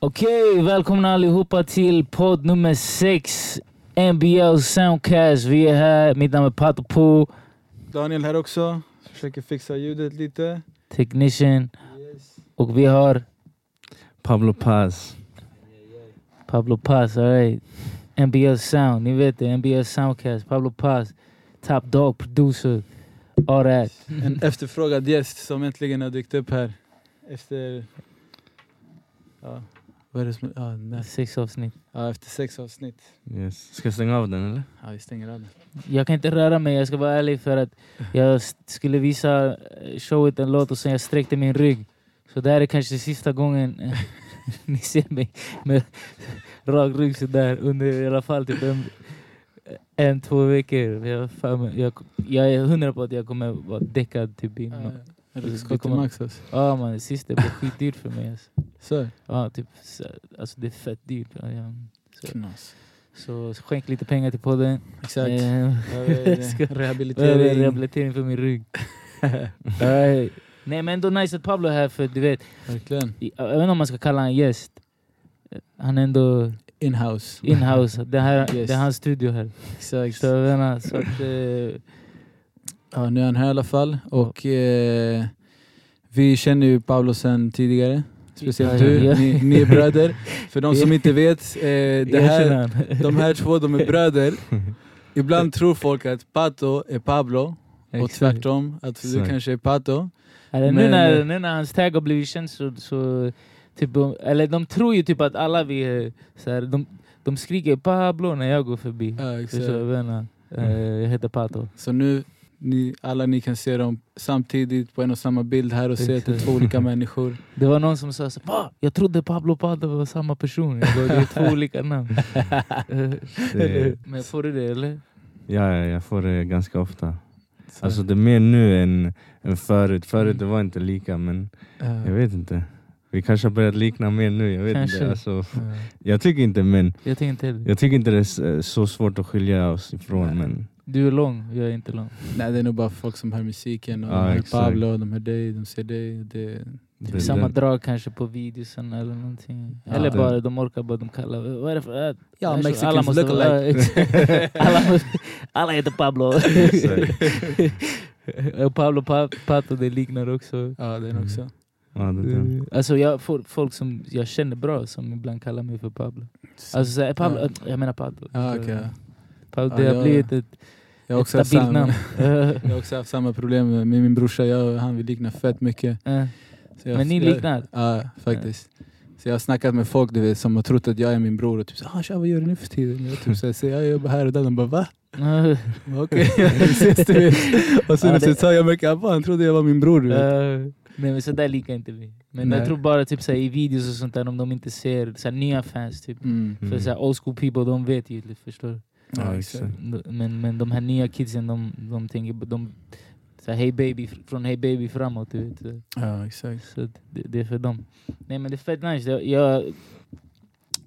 Okej, välkomna allihopa till podd nummer sex. NBL Soundcast. Vi är här. Mitt namn är Pato Po, Daniel här också. Försöker fixa ljudet lite. technician. Och vi har Pablo Paz. Pablo Paz. All right. NBL Sound. Ni vet det. NBL Soundcast. Pablo Paz. Top dog producer. All that. En efterfrågad gäst som äntligen har dykt upp här. Efter... Ja, vad är det som... Ja, nej. Sex avsnitt. ja efter sex avsnitt. Yes. Ska jag stänga av den eller? Ja, vi stänger av den. Jag kan inte röra mig, jag ska vara ärlig för att jag skulle visa eh, showet en låt och sen jag sträckte min rygg. Så det här är kanske sista gången eh, ni ser mig med rak rygg sådär under i alla fall typ en, en två veckor. Jag, mig- jag, jag är hundra på att jag kommer vara däckad typ i Ja, no- Är Det det skott i kommer- max alltså? Ja man, det sista blir skitdyrt för mig. Alltså. Så. Ja, typ, så- alltså det är fett dyrt. Ja, ja. Så, Knas. så skänk lite pengar till podden. Exakt. Eh, ska- Rehabilitering. Rehabilitering för min rygg. Nej. Nej men ändå nice att Pablo är här för du vet, Verkligen. jag vet inte om man ska kalla honom gäst. Han är ändå Inhouse. inhouse, det, här, Yes. det är hans studio här. Exakt. Så så att, eh, Ja, nu är han här i alla fall. Och eh, vi känner ju Pablo sen tidigare. Speciellt du. Ni, ni är bröder. För de som inte vet, eh, det här, de här två de är bröder. Ibland tror folk att Pato är Pablo och Exakt. tvärtom. Att du Exakt. kanske är Pato. Eller nu, när, eh, nu när hans tag har blivit känd så, så typ, eller de tror ju typ att alla vi är så här, de, de skriker Pablo när jag går förbi. Ja, du vad jag menar? Eh, Jag heter Pato. Så nu, ni, alla ni kan se dem samtidigt på en och samma bild här och se att det är två olika människor. Det var någon som sa så, Va? jag trodde Pablo och Pato var samma person. Jag bara, det är två olika namn. Det- Men får du det eller? Ja, ja, jag får det ganska ofta. Alltså det är mer nu än, än förut. Förut det var inte lika men Ja. jag vet inte. Vi kanske har börjat likna mer nu, jag vet Kanske. inte. Alltså, Ja. jag tycker inte men Jag tänker inte jag tycker inte det är eh, så svårt att skilja oss ifrån Nej. men Du är lång, jag är inte lång. Nej, det är nog bara folk som hör musiken. Och Ja, de hör exakt. Pablo, de hör dig, de ser dig. Det, Typ Samma drag kanske på videosen eller någonting. Ja. eller Det- bara de orkar bara, de kallar, vad är det för... äh, Ja, Mexicans alla måste look alike. alla, alla heter Pablo. Pablo pa Pato det liknar också. ja, den också. ja, det, det. Alltså jag får folk som jag känner bra som ibland kallar mig för Pablo. Alltså så här, Pablo, Ja. jag menar Pablo. Ja, Så, okej. Pablo det har blivit ett, Jag har också haft samma, jag har också haft samma problem med min brorsa. Jag och han vi liknar fett mycket. Så jag, Men ni liknar? Ja, faktiskt. Så jag har snackat med folk du vet, som har trott att jag är min bror och typ såhär ah, tja, vad gör du nu för tiden? Jag typ såhär, säger jag jobbar här och där. De bara va? Eh, Okej, vi ses du vet. Och sen Ja, det- sa jag märker att han trodde jag var min bror. Du vet. eh, Nej men så där likar inte vi. Men Nej. jag tror bara typ så här, i videos och sånt där om de inte ser så här, nya fans typ. Mm. För Mm. så här, old school people de vet ju, förstår? Ja, exakt. Men, men de här nya kidsen de, de tänker, de, så hey baby, från hey baby framåt du vet. Ja, exakt. Så det, det är för dem. Nej men det är fett nice. Jag,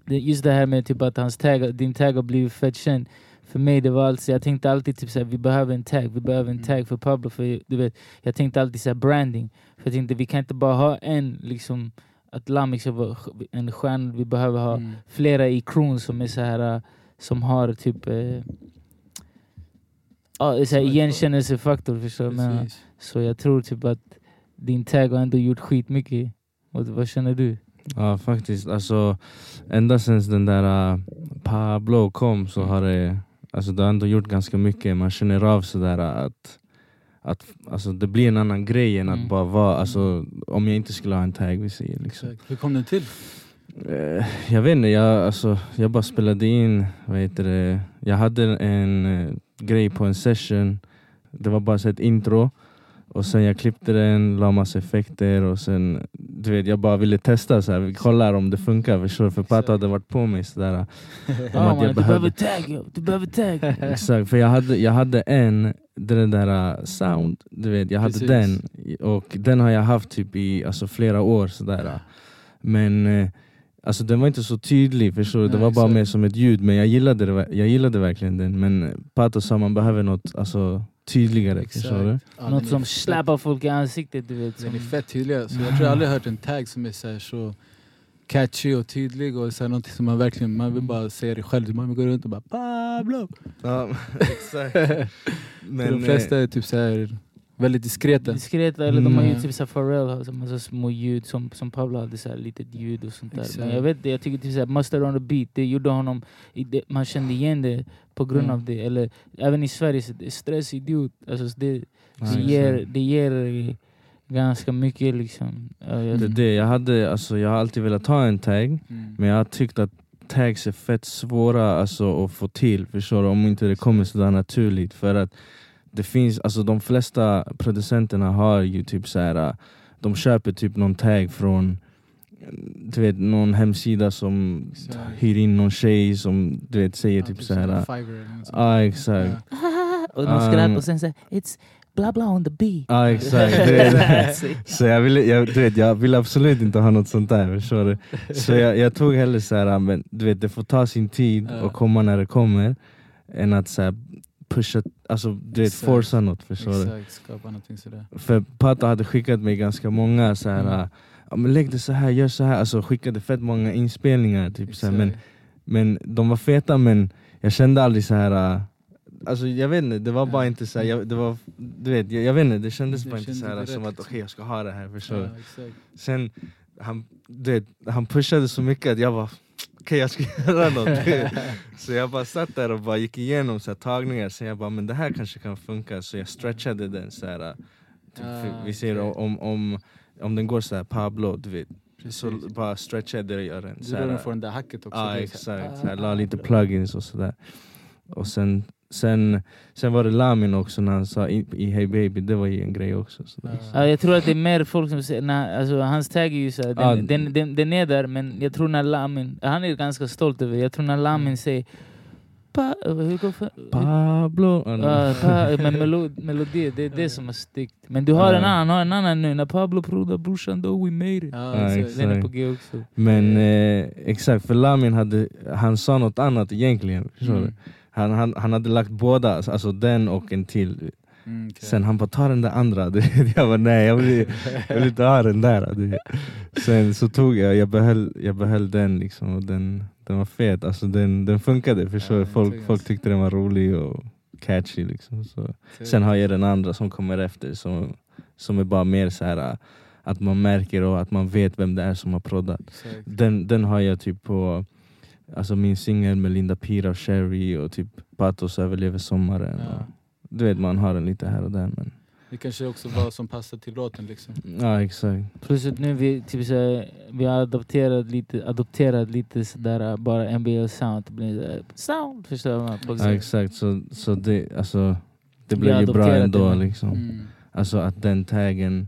just det här med typ att hans tag, din tag har blivit fett känd. För mig det var alltså, jag tänkte alltid typ såhär, vi behöver en tag, vi behöver en Mm. tag för Pablo. För du vet, jag tänkte alltid såhär branding. För jag tänkte vi kan inte bara ha en liksom, att Lami ska vara en stjärna, vi behöver ha Mm. flera i crewn som är så här som har typ eh, så här igenkännelsefaktor förstår Precis. Så jag tror typ att din tag har ändå gjort skitmycket. Och vad känner du? Ja faktiskt, alltså ända sen den där uh, Pablo kom så har det, alltså det har ändå gjort ganska mycket. Man känner av sådär att, att alltså, det blir en annan grej än Mm. att bara vara, alltså, om jag inte skulle ha en tag vi säger. Liksom. Hur kom den till? Eh, Jag vet inte, jag, alltså, jag bara spelade in, vad heter det, jag hade en eh, grej på en session, det var bara så ett intro och sen jag klippte den, la massa effekter och sen, du vet jag bara ville testa så här, vi kollar om det funkar förstår? För Pato hade varit på mig sådär. Om Ja, att jag du behöver behövde- tag, du behöver tag. Exakt, för jag hade, jag hade en, den där uh, sound, du vet, jag hade Precis. den och den har jag haft typ i alltså, flera år sådär. Men eh, alltså, den var inte så tydlig, förstår du? Det Nej, var bara mer som ett ljud, men jag gillade, det, jag gillade verkligen den. Men eh, Pato sa man behöver något alltså, tydligare. Förstår du? Ja, Något den som fett- släpar folk i ansiktet du vet. Den är fett tydlig. Så jag tror jag aldrig hört en tag som är så, här så catchy och tydlig och så här, någonting som man verkligen, man vill bara säga det själv. Man vill gå runt och bara Pablo. Ja, exakt. Men, de flesta är typ så här, väldigt diskreta. diskreta eller de har ju Mm. typ Pharrell har så massa små ljud som, som Pablo hade såhär litet ljud och sånt där. Exakt. Men jag vet jag tycker typ såhär Mustard on the beat, det gjorde honom, det, man kände igen det på grund Mm. av det. Eller även i Sverige, så stress idiot. Alltså det, det, ger, det ger ganska mycket liksom. Jag, Det det, jag, hade, alltså, jag har alltid velat ha en tag, Mm. men jag har tyckt att tags är fett svåra alltså, att få till, förstår du? Om inte det kommer sådär naturligt. För att det finns, alltså de flesta producenterna har ju typ så här, de köper typ någon tag från du vet, någon hemsida som Exakt. hyr in någon tjej som du vet, säger Ja, typ såhär så här. Fiverr eller något sånt. Ja exakt. Ja. och någon skrattar Um, och sen säger it's bla bla on the beat. Ja exakt. Du vet. Så jag ville, jag, du vet, jag ville absolut inte ha något sånt där, förstår du? Så jag, jag tog hellre så här, men du vet, det får ta sin tid och komma när det kommer, än att så här, pusha, alltså du vet, forsa något, förstår du? Exakt, skapa någonting sådär. För Pato hade skickat mig ganska många så här, Mm. lägg det så här, gör så här, alltså skickade fett många inspelningar, typ, så men, men de var feta men jag kände aldrig så här. Alltså jag vet inte, det var bara inte så här, jag, det var, du vet, jag, jag vet inte, det kändes bara inte kände så här, som att okej liksom. jag ska ha det här, förstår du? Ja. Sen, han, du vet, han pushade så mycket att jag bara okej jag göra något. så jag bara satt där och bara gick igenom så här, tagningar, så jag bara men det här kanske kan funka, så jag stretchade den så här, typ, Ah, vi ser okej. om, om, om den går så här Pablo, du vet, så Precis. bara stretchade jag den. Du så här, den den där hacket också. Ja det så exakt, så jag la ah, lite plugins och sådär. Och sen, sen, sen var det Lamin också när han sa i, i Hey Baby, det var ju en grej också. Så Ja, jag tror att det är mer folk som säger, när, alltså, hans tag är ju såhär, den, Ja. den, den, den är där men jag tror när Lamin, han är ganska stolt över det. jag tror när Lamin Mm. säger pa, hur går för, Pablo! Ah. Ja, pa, men melod, melodi, det är det som är stickt. Men du har Ja. en annan, har en annan nu, när Pablo prodar brorsan då we made it. Ja, Ja, exakt. exakt. Den är på G också. Men eh, exakt, för Lamin hade, han sa något annat egentligen. Förstår Mm. du? Han, han, han hade lagt båda, alltså den och en till. Mm, okej. Sen han bara ta den där andra. Jag bara nej, jag vill, jag vill inte ha den där. Sen så tog jag, jag behöll, jag behöll den liksom och den, den var fet. Alltså den, den funkade, förstår Ja, folk, folk tyckte den var rolig och catchy. Liksom, så. Sen har jag den andra som kommer efter som, som är bara mer så här att man märker och att man vet vem det är som har proddat. Den, den har jag typ på alltså min singel med Linda Pira och Sherry och typ Patos överlever sommaren. Ja. Och, du vet man har den lite här och där men Det kanske också var som passar till låten liksom. ja exakt. Plus att nu vi, typ såhär, vi har adopterat lite, adopterat lite sådär bara NBL sound. Det blir såhär, sound, förstår man? Folk Ja, exakt så, så det, alltså, det blev ju bra ändå det. liksom. Mm. Alltså att den taggen,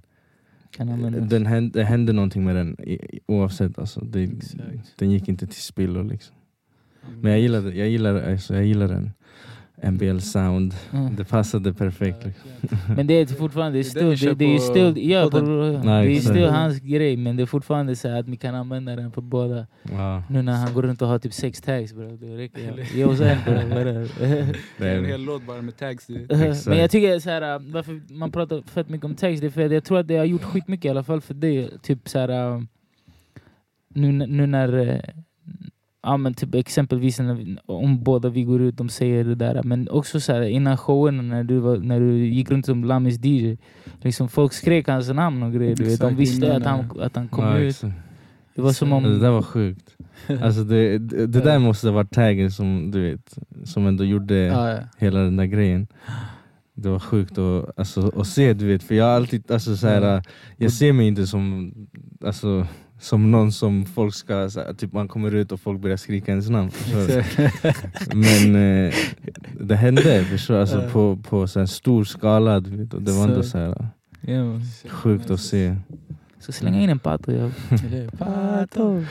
Kan användas. den hände, det hände någonting med den i, oavsett. Alltså, det, den gick inte till spillo liksom. Men jag gillar, jag gillar, alltså, jag gillar den. NBL sound, Mm. det passade perfekt. Liksom. Men det är fortfarande, det är Det är det, på ja, på, det är still hans grej men det är fortfarande så att vi kan använda den på båda. Ja, Nu när han går runt och har typ sex tags bro, det räcker. Ge oss en bro. det? Är en hel låt bara med tags. Men jag tycker så här, äh, varför man pratar fett mycket om text, det är för att jag tror att det har gjort skitmycket i alla fall för dig. Typ så här, äh, nu, nu när, äh, ja men typ exempelvis när, vi- om båda vi går ut, de säger det där. Men också så här, innan showen när du, var, när du gick runt som Lamis DJ, liksom folk skrek hans namn och grejer. Du vet. De visste att han, att han kom ja, ut. exakt. Det var som om... Det där var sjukt. Alltså det, det, det där måste ha varit taggen som du vet, som ändå gjorde Ja, ja. hela den där grejen. Det var sjukt att, alltså, att se, du vet, för jag har alltid, alltså, så här, Ja. jag ser mig inte som, alltså, som någon som folk ska, så här, typ man kommer ut och folk börjar skrika ens namn. Men eh, det hände förstår, alltså, på, på så här, stor skala, du vet, och det var ändå Så- här, sjukt att se. Så slänga in en pato. Jag. Pato.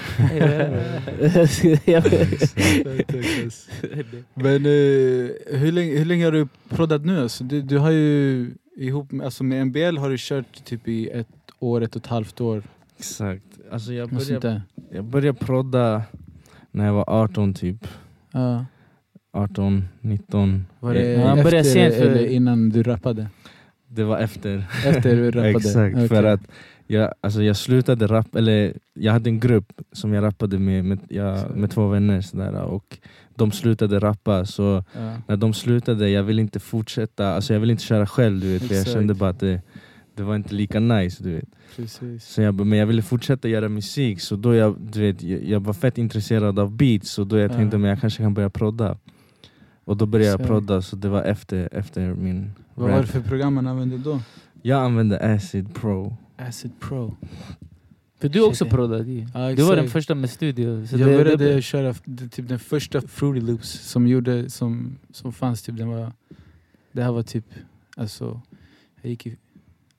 Men eh, hur, länge, hur länge har du proddat nu? Alltså, du, du har ju ihop med, alltså med MBL har du kört typ i ett år, ett och ett halvt år. Exakt. Alltså, jag, började, jag började prodda när jag var 18 typ. Ja. 18, 19. Var det Ja, han började efter sent för- eller innan du rappade? Det var efter. Efter du rappade? Exakt, Okej. för att jag, alltså jag slutade rappa, eller jag hade en grupp som jag rappade med, med, jag, med två vänner sådär, och de slutade rappa så Ja. när de slutade, jag ville inte fortsätta, alltså jag ville inte köra själv du vet, för jag kände bara att det, det var inte lika nice du vet. Precis. Så jag, men jag ville fortsätta göra musik, så då jag, du vet, jag, jag var fett intresserad av beats, så då jag Ja. tänkte men jag kanske kan börja prodda. Och då började jag Så. prodda, så det var efter, efter min Vad var rap. det för program man använde då? Jag använde Acid Pro. Acid Pro. För du också Shit. proddad ju. Ja, Du var den första med studio. Så jag det, började det, köra typ den första Fruity Loops som, gjorde, som, som fanns. Typ, den var, det här var typ, alltså, jag gick i,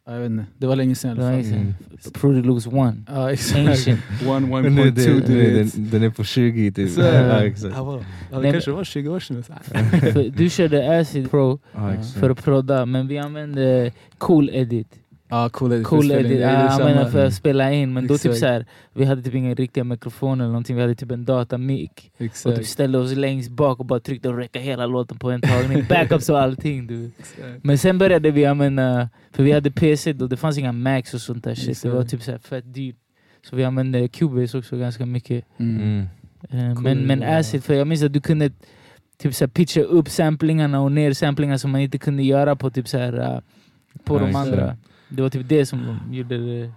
jag vet inte, det var länge sedan i var alla fall. Mm. Fruity Loops one. Ja exakt. Ancient. One, one Men nu, point det, two, nu, du den, vet. den är på 20 typ. Så, ja, exakt. Ja, Nej, det kanske var 20 år sedan. För du körde Acid Pro exakt. för att prodda, men vi använde Cool Edit. Ja, cool edit. Cool för edit, ja, jag menar för att spela in. Men då typ Exakt. så här, vi hade typ ingen riktiga mikrofoner eller någonting. Vi hade typ en datamic. Och typ Exakt. ställde oss längst bak och bara tryckte och räcka hela låten på en tagning. Backups och allting. Du. Exakt. Men sen började vi använda, för vi hade PC då, det fanns inga Macs och sånt där shit. Det var Exakt. typ så här fett dyrt. Så vi använde Cubase också ganska mycket. Mm. Mm. Eh, Cool, men, men. Acid, för jag minns att du kunde typ så här pitcha upp samplingarna och ner samplingar som man inte kunde göra på typ så här, eh, på Ja, de exakt. Det var typ det som gjorde det.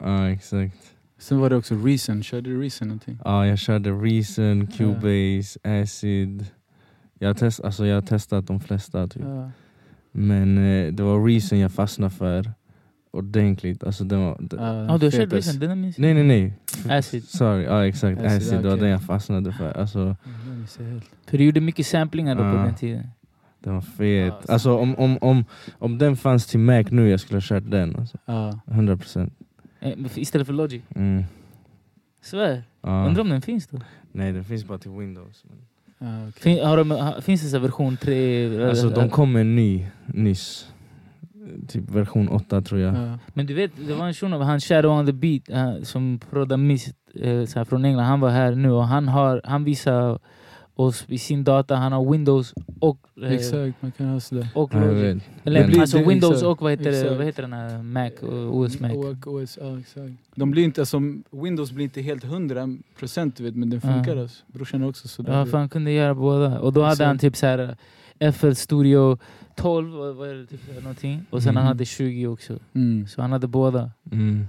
Ja, exakt. Sen var det också Reason. Körde du Reason någonting? Ja, jag körde Reason, Cubase, Acid. Jag har, test, alltså jag har testat de flesta typ. Ja. Men eh, det var Reason jag fastnade för ordentligt. Alltså, det var, det, Ja, du har kört. Reason? Den minns nej nej nej. Acid. Sorry, ja exakt. Acid, Acid, det var den jag fastnade för. Alltså, Mm, den är så helt- För du gjorde mycket samplingar då på Ja. den tiden. Den var fet. Ja, Alltså om, om, om, om den fanns till Mac nu, jag skulle ha kört den. Alltså. Ja. 100 procent. Eh, Istället för Logic. Mm. Svär. Ja. Undrar om den finns då? Nej, den finns bara till Windows. Ja, okej. Fin, har de, finns det så version 3? Alltså de kom med en ny nyss. Typ version 8 tror jag. Ja. Men du vet, det var en shuno, han Shadow on the beat eh, som proddar Mist eh, från England. Han var här nu och han, har, han visar oss i sin data, han har Windows och, eh, Exakt, man kan ha sådär. och Ja, jag Logic. Eller alltså det- Windows exakt, och vad heter, exakt. vad heter den här Mac, och OS Mac. Och OS, ja, exakt. De blir inte, alltså, Windows blir inte helt 100% du vet, men den Ja. funkar. Alltså. Brorsan är också sådär. Ja, för han kunde göra båda. Och då hade Exakt. han typ så här eh, FL Studio 12, vad är det, typ någonting. Och sen Mhm. han hade 20 också. Mm. Så han hade båda. Mm.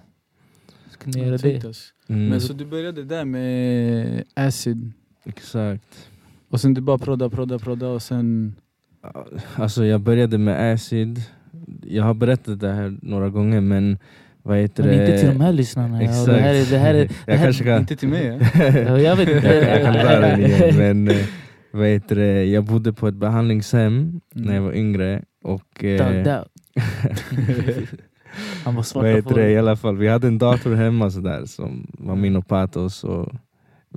Så kunde göra det. alltså. Mm. Men så du började där med Acid, Exakt. Och sen du bara prodda, prodda, prodda och sen... Alltså jag började med Acid. Jag har berättat det här några gånger men vad heter Men inte till de här lyssnarna. Exakt. det här är, det här är, det jag här, kan... Inte till mig? ja. Ja, jag vet inte. jag, jag kan dra den igen. Men eh, vad heter det? Jag bodde på ett behandlingshem när jag var yngre. Och, eh. Han var vad heter det? I alla fall, vi hade en dator hemma sådär, som var min och Patos. Och,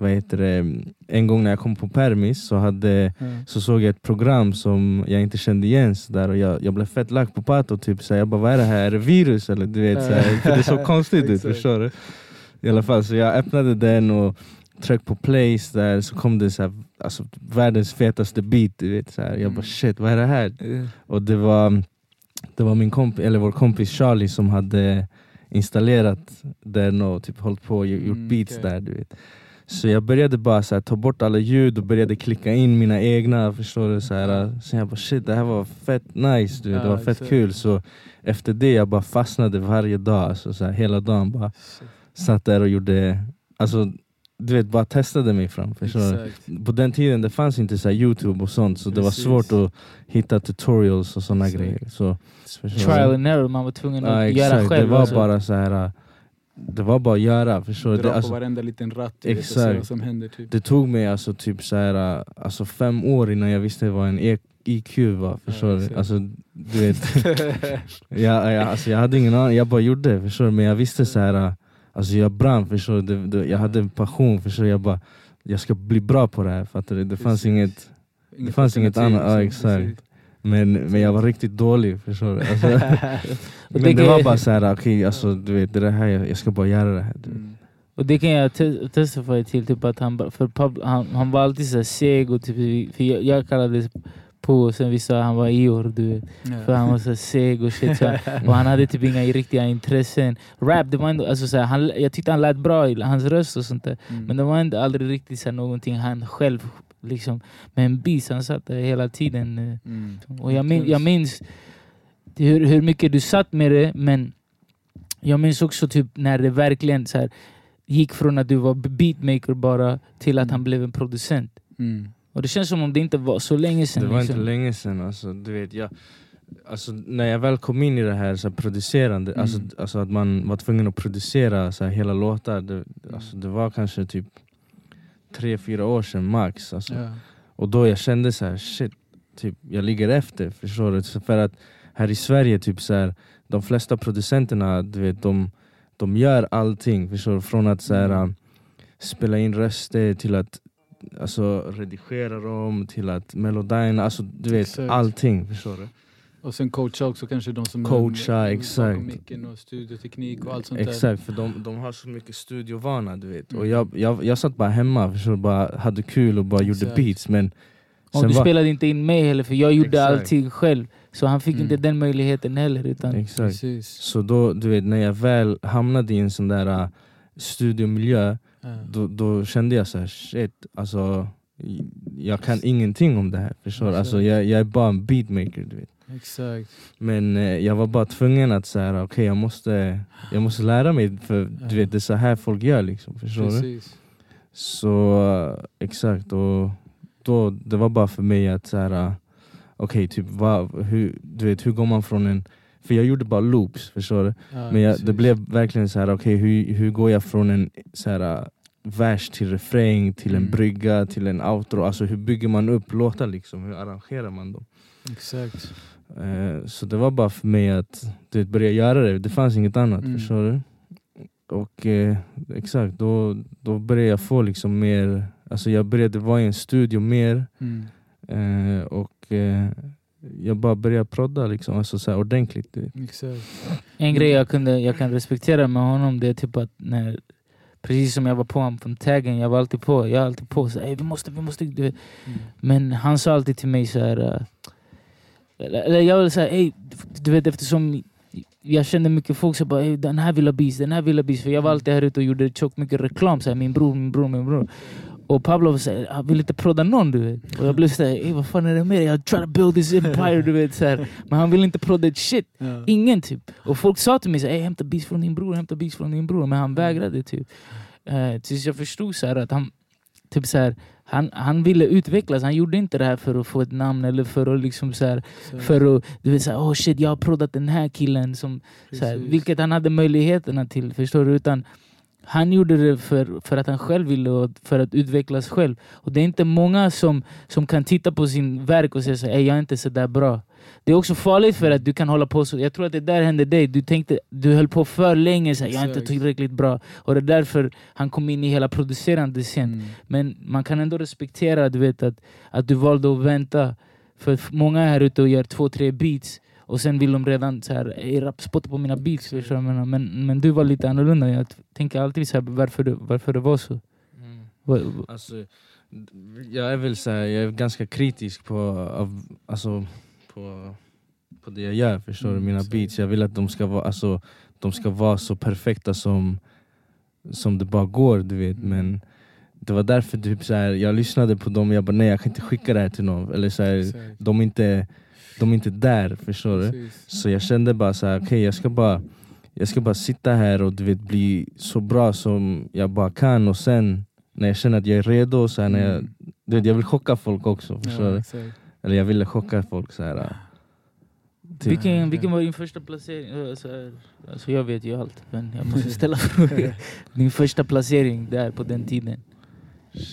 vad heter det? En gång när jag kom på permis så, hade, Ja. så såg jag ett program som jag inte kände igen. Där, och jag, jag blev fett lack på Pato. Typ, så jag bara, vad är det här? Är det virus? Eller, du vet, så för det såg konstigt ut, förstår du? I alla fall, så jag öppnade den och tryckte på play där, så kom det så här, alltså, världens fetaste beat. Du vet, så. Jag bara Mm. shit, vad är det här? Och det var, det var min kompis, eller vår kompis Charlie som hade installerat den och typ hållit på och gjort Mm, beats okej. där. Du vet. Så jag började bara så här, ta bort alla ljud och började klicka in mina egna. Förstår du? Så, här, så jag bara shit, det här var fett nice. Du det var fett kul. Så efter det jag bara fastnade varje dag. Alltså, så här, hela dagen bara satt där och gjorde, alltså du vet bara testade mig fram. På den tiden det fanns inte så youtube och sånt så det var Precis. svårt att hitta tutorials och Exakt. grejer. Så? Trial and error, man var tvungen att Ja, göra själv. Det var alltså. bara så här. Det var bara att göra. Förstår du? Dra Det, på alltså, varenda liten ratt vet, och se vad som händer. Typ. det tog mig alltså typ så här, alltså fem år innan jag visste vad en E- IQ var. Förstår Ja, du? Alltså, du vet, jag, jag, alltså, jag hade ingen aning, jag bara gjorde det. Förstår du? Men jag visste så här, alltså jag brann. Förstår du? Det, det, jag hade en passion. Förstår du? Jag bara, jag ska bli bra på det här. Fattar du? Det fanns Precis. inget Det fanns inget annat, ja, exakt. Men, men jag var riktigt dålig, förstår du? Alltså, men det var bara så här, okej, alltså, du vet, det är det här, jag, jag ska bara göra det här. Mm. Och det kan jag te- testify till, typ att han, för Pablo, han, han var alltid så seg och typ, för jag, jag kallade på och sen vissa han var Ior du vet. För han var så seg och shit. Så och han hade typ inga riktiga intressen. Rap, det var ändå, alltså, så han, jag tyckte han lät bra hans röst och sånt där. Mm. Men det var ändå aldrig riktigt så någonting han själv, liksom, med en bis, han satt där hela tiden. eh, Mm. och jag, min, jag minns hur, hur mycket du satt med det, men jag minns också typ när det verkligen så här, gick från att du var beatmaker bara till att han blev en producent. Mm. Och det känns som om det inte var så länge sedan. Det var liksom. inte länge sedan alltså, du vet jag Alltså när jag väl kom in i det här så här, producerande, Mm. alltså, alltså att man var tvungen att producera så här, hela låtar det, alltså, det var kanske typ tre, fyra år sedan max alltså. Ja. Och då jag kände så här, shit, typ, jag ligger efter, förstår du? Så För att här i Sverige, typ så här, de flesta producenterna, du vet, de, de gör allting, förstår du? Från att så här, Mm. äh, spela in röster till att alltså, redigera dem, till att melodierna, alltså du vet Exakt. allting, förstår du? Och sen coacha också kanske de som Coacha, är exakt. micken och studioteknik och allt sånt där. Exakt, för de, de har så mycket studiovana du vet. Och Mm. jag, jag, jag satt bara hemma, du? Bara hade kul och bara gjorde Exakt. beats men Och du var- spelade inte in mig heller, för jag gjorde Exakt. allting själv. Så han fick Mm. inte den möjligheten heller. Utan, Exakt. Precis. Så då, du vet, när jag väl hamnade i en sån där uh, studiomiljö, Ja. då, då kände jag så här, shit, alltså jag kan ingenting om det här, förstår du? Alltså, jag, jag är bara en beatmaker, du vet. Exakt. Men eh, jag var bara tvungen att säga, okej jag, måste, jag måste lära mig, för du vet, det är så här folk gör liksom, förstår du? Precis. Så uh, exakt, och då, det var bara för mig att så här, okej, typ, vad, hur, du vet, hur går man från en... För jag gjorde bara loops, förstår du? Ja, Men jag, det blev verkligen så här, okej hur, hur går jag från en så här, vers till refräng, till en Mm. brygga, till en outro? Alltså hur bygger man upp låtar liksom? Hur arrangerar man dem? Exakt. Eh, så det var bara för mig att du vet, börja göra det, det fanns inget annat, Mm. förstår du? Och eh, exakt, då, då började jag få liksom mer, alltså jag började vara i en studio mer Mm. eh, och eh, jag bara började prodda liksom, alltså så här ordentligt. Exakt. En grej jag, kunde, jag kan respektera med honom det är typ att när, precis som jag var på honom från taggen, jag var alltid på. Jag är alltid på så, "Ey, vi måste, vi måste. Mm. Men han sa alltid till mig så här. Eller, jag vill säga, ey, du vet eftersom jag kände mycket folk som bara "Ey, den här vill ha beats, den här vill ha beats. För jag var alltid här ute och gjorde tjockt mycket reklam. Så här, min bror, min bror, min bror. Och Pablo sa han vill inte prodda någon du vet. Och jag blev såhär, ey vad fan är det med dig? Jag try to build this empire du vet. Så här. Men han vill inte prodda ett shit. Ja. Ingen typ. Och folk sa till mig så här, "Ey, hämta beats från din bror, hämta beats från din bror. Men han vägrade typ. Uh, tills jag förstod så här, att han, typ så här, han, han ville utvecklas. Han gjorde inte det här för att få ett namn eller för att liksom så här, Exakt. för att, du vet såhär, oh shit jag har proddat den här killen. Som, så här, vilket han hade möjligheterna till, förstår du? Utan han gjorde det för, för att han själv ville och för att utvecklas själv. Och det är inte många som, som kan titta på sin verk och säga så här, "Ey, jag är inte så där bra. Det är också farligt för att du kan hålla på så. Jag tror att det där hände dig. Du tänkte, du höll på för länge, så här, jag är inte tillräckligt bra. Och det är därför han kom in i hela producerande sent. Mm. Men man kan ändå respektera du vet, att, att du valde att vänta. För många är här ute och gör två, tre beats och sen vill de redan så här, "Ey, rap, spotta på mina beats. Menar? Men, men du var lite annorlunda. Jag tänker alltid så här, varför, det, varför det var så. Va- va- Alltså, jag är väl så här, jag är ganska kritisk på, av, alltså, på, på det jag gör, förstår Mm, du? Mina exakt. beats. Jag vill att de ska vara, alltså, de ska vara så perfekta som, som det bara går, du vet. Mm. Men det var därför typ, så här, jag lyssnade på dem och jag bara nej jag kan inte skicka det här till någon. Eller, så här, de, är inte, de är inte där, förstår du? Precis. Så jag kände bara så här, okej jag ska bara jag ska bara sitta här och du vet, bli så bra som jag bara kan och sen när jag känner att jag är redo, så här, när jag, Mm. du vet, jag vill chocka folk också. Förstår Ja, du? Eller jag ville chocka folk så här. Typ. Vilken, vilken var din första placering? Alltså, alltså jag vet ju allt, men jag måste ställa frågor. Din första placering där på den tiden?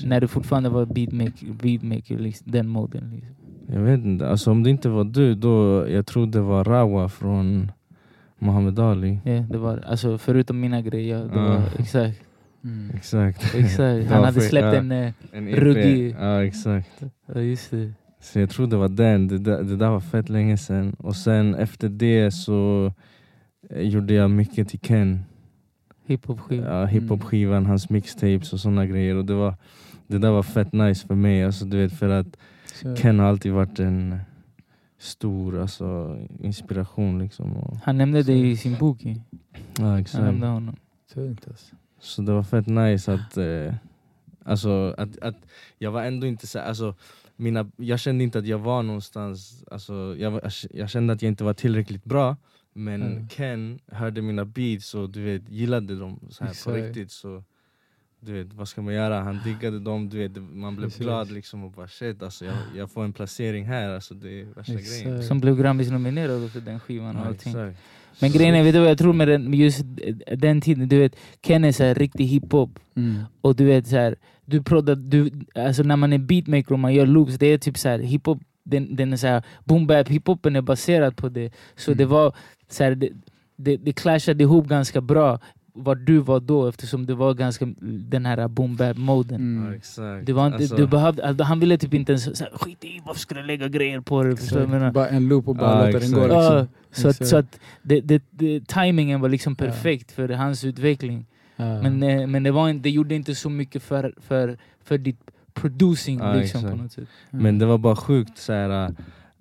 När du fortfarande var beatmaker, beatmaker liksom, den moden. Liksom. Jag vet inte, alltså, om det inte var du, då jag tror det var Rawa från Muhammad Ali. Ja, det var, alltså, förutom mina grejer, det var, exakt. Mm. Exakt. exakt. Han hade släppt ja. en... eh, En Ruggig. Ja exakt. Ja, just det. Så jag tror det var den, det, där- det där var fett länge sedan. Och sen efter det så eh, gjorde jag mycket till Ken. Hiphop-skiva. ja, hiphop-skivan, hans mixtapes och såna grejer. Och det, var, det där var fett nice för mig, alltså, du vet, för att Så, Ken har alltid varit en stor alltså, inspiration. Liksom, och, Han nämnde det i sin bok. ju. ja, Han exakt. nämnde honom. tungt alltså. Så det var fett nice att, eh, alltså, att, att jag var ändå inte så alltså, mina, jag kände inte att jag var någonstans, alltså, jag, jag kände att jag inte var tillräckligt bra Men Mm. Ken hörde mina beats och du vet, gillade dem så här på Exakt. riktigt så du vet, vad ska man göra? Han diggade dem, du vet, man blev Precis. glad liksom och bara shit alltså, jag, jag får en placering här, alltså, det är värsta grejen. Exakt. Som blev Grammis-nominerad för den skivan och allting. exakt. Men grejen är, vet du vad jag tror med den, just den tiden? Du vet, Ken är så här riktig hiphop. Mm. Och du vet så här, du proddar, du, alltså när man är beatmaker och man gör loops, det är typ så här hiphop, den, den är så här, boom bap, hiphopen är baserad på det. Så Mm. det var så här, det, det, det clashade ihop ganska bra var du var då eftersom det var ganska den här boom bap moden. Ja, Mm. exakt. Det var inte, Alltså, du behövde, alltså, han ville typ inte ens så här, skit i varför ska du lägga grejer på det? Bara en loop och bara Ja, låta den gå liksom. Ja, så att, så att det, det, det, timingen var liksom Ja. perfekt för hans utveckling. Ja. Men, eh, men det, var inte, det gjorde inte så mycket för, för, för ditt producing Ja, liksom, på något sätt. Men det var bara sjukt så här. äh,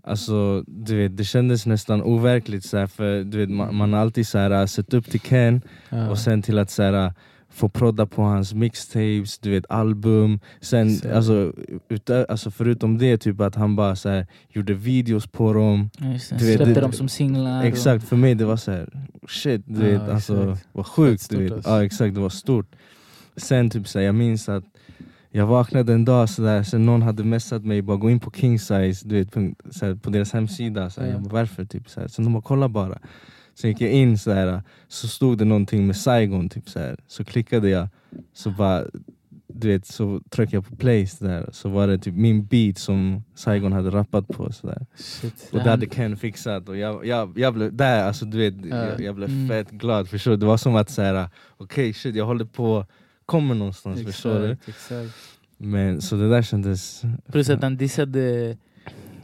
Alltså, du vet, det kändes nästan overkligt så här, för du vet, man, man har alltid så här, äh, sett upp till Ken ja. och sen till att så här, äh, få prodda på hans mixtapes, du vet album. Sen, alltså, utö- alltså förutom det, typ att han bara så här, gjorde videos på dem. Ja. Du vet, Släppte det- dem som singlar. Exakt, för mig det var så här, shit, du Ja, vet, alltså, exakt. vad sjukt. Du vet. alltså. Ja exakt, det var stort. Sen typ så här, jag minns att jag vaknade en dag så där, sen någon hade messat mig, bara gå in på King Size, du vet, punkt- så här, på deras hemsida. Så här, Ja. jag bara, varför? Typ, så här. Sen de bara, kolla bara. Sen gick jag in så här, så stod det någonting med Saigon, typ, så, här. så klickade jag, så bara du vet, så tryckte jag på play så, där, så var det typ min beat som Saigon hade rappat på. Så där. Shit. Och det hade Ken fixat och jag, jag, jag blev där, alltså du vet, Ja. jag, jag blev Mm. fett glad förstår du? Det var som att okej shit jag håller på, kommer någonstans förstår du? Exakt, exakt. Men så det där kändes... Plus att han dissade,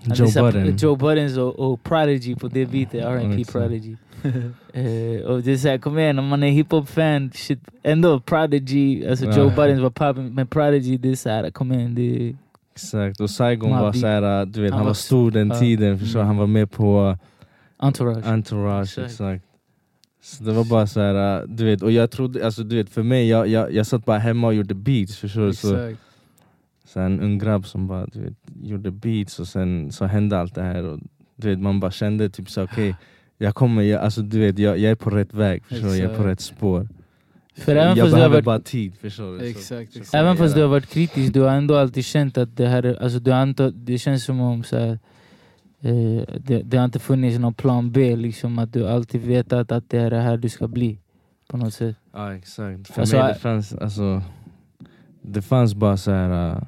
Joe Budden. Joe Buttons och, och Prodigy på det beatet, R&P exakt. Prodigy. Eh, och det är såhär, kom igen, om man är hiphop-fan, ändå Prodigy, alltså. Joe Buttons var popping, men Prodigy det är såhär, kom igen, det Exakt, och Saigon var såhär, du vet han han, var stor den tiden, förstår? Mm. Han var med på entourage. Entourage, Exakt. exakt. Så det var bara så här, du vet, och jag trodde, alltså du vet för mig, jag, jag, jag satt bara hemma och gjorde beats förstår du? Så, Exakt. så en ung grabb som bara du vet, gjorde beats och sen så hände allt det här och du vet, man bara kände typ så okej, jag kommer, jag, alltså du vet, jag, jag är på rätt väg, förstår du? Jag är på rätt spår. För även jag behöver varit bara tid, förstår du? Exakt, så exakt. Även fast du har varit kritisk, du har ändå alltid känt att det här, är- alltså du har inte, det känns som om så här, eh, det, det har inte funnits någon plan B, liksom att du alltid vetat att det är det här du ska bli. På något sätt. Ja exakt, för Alltså, mig det fanns, alltså, det fanns bara så här. äh,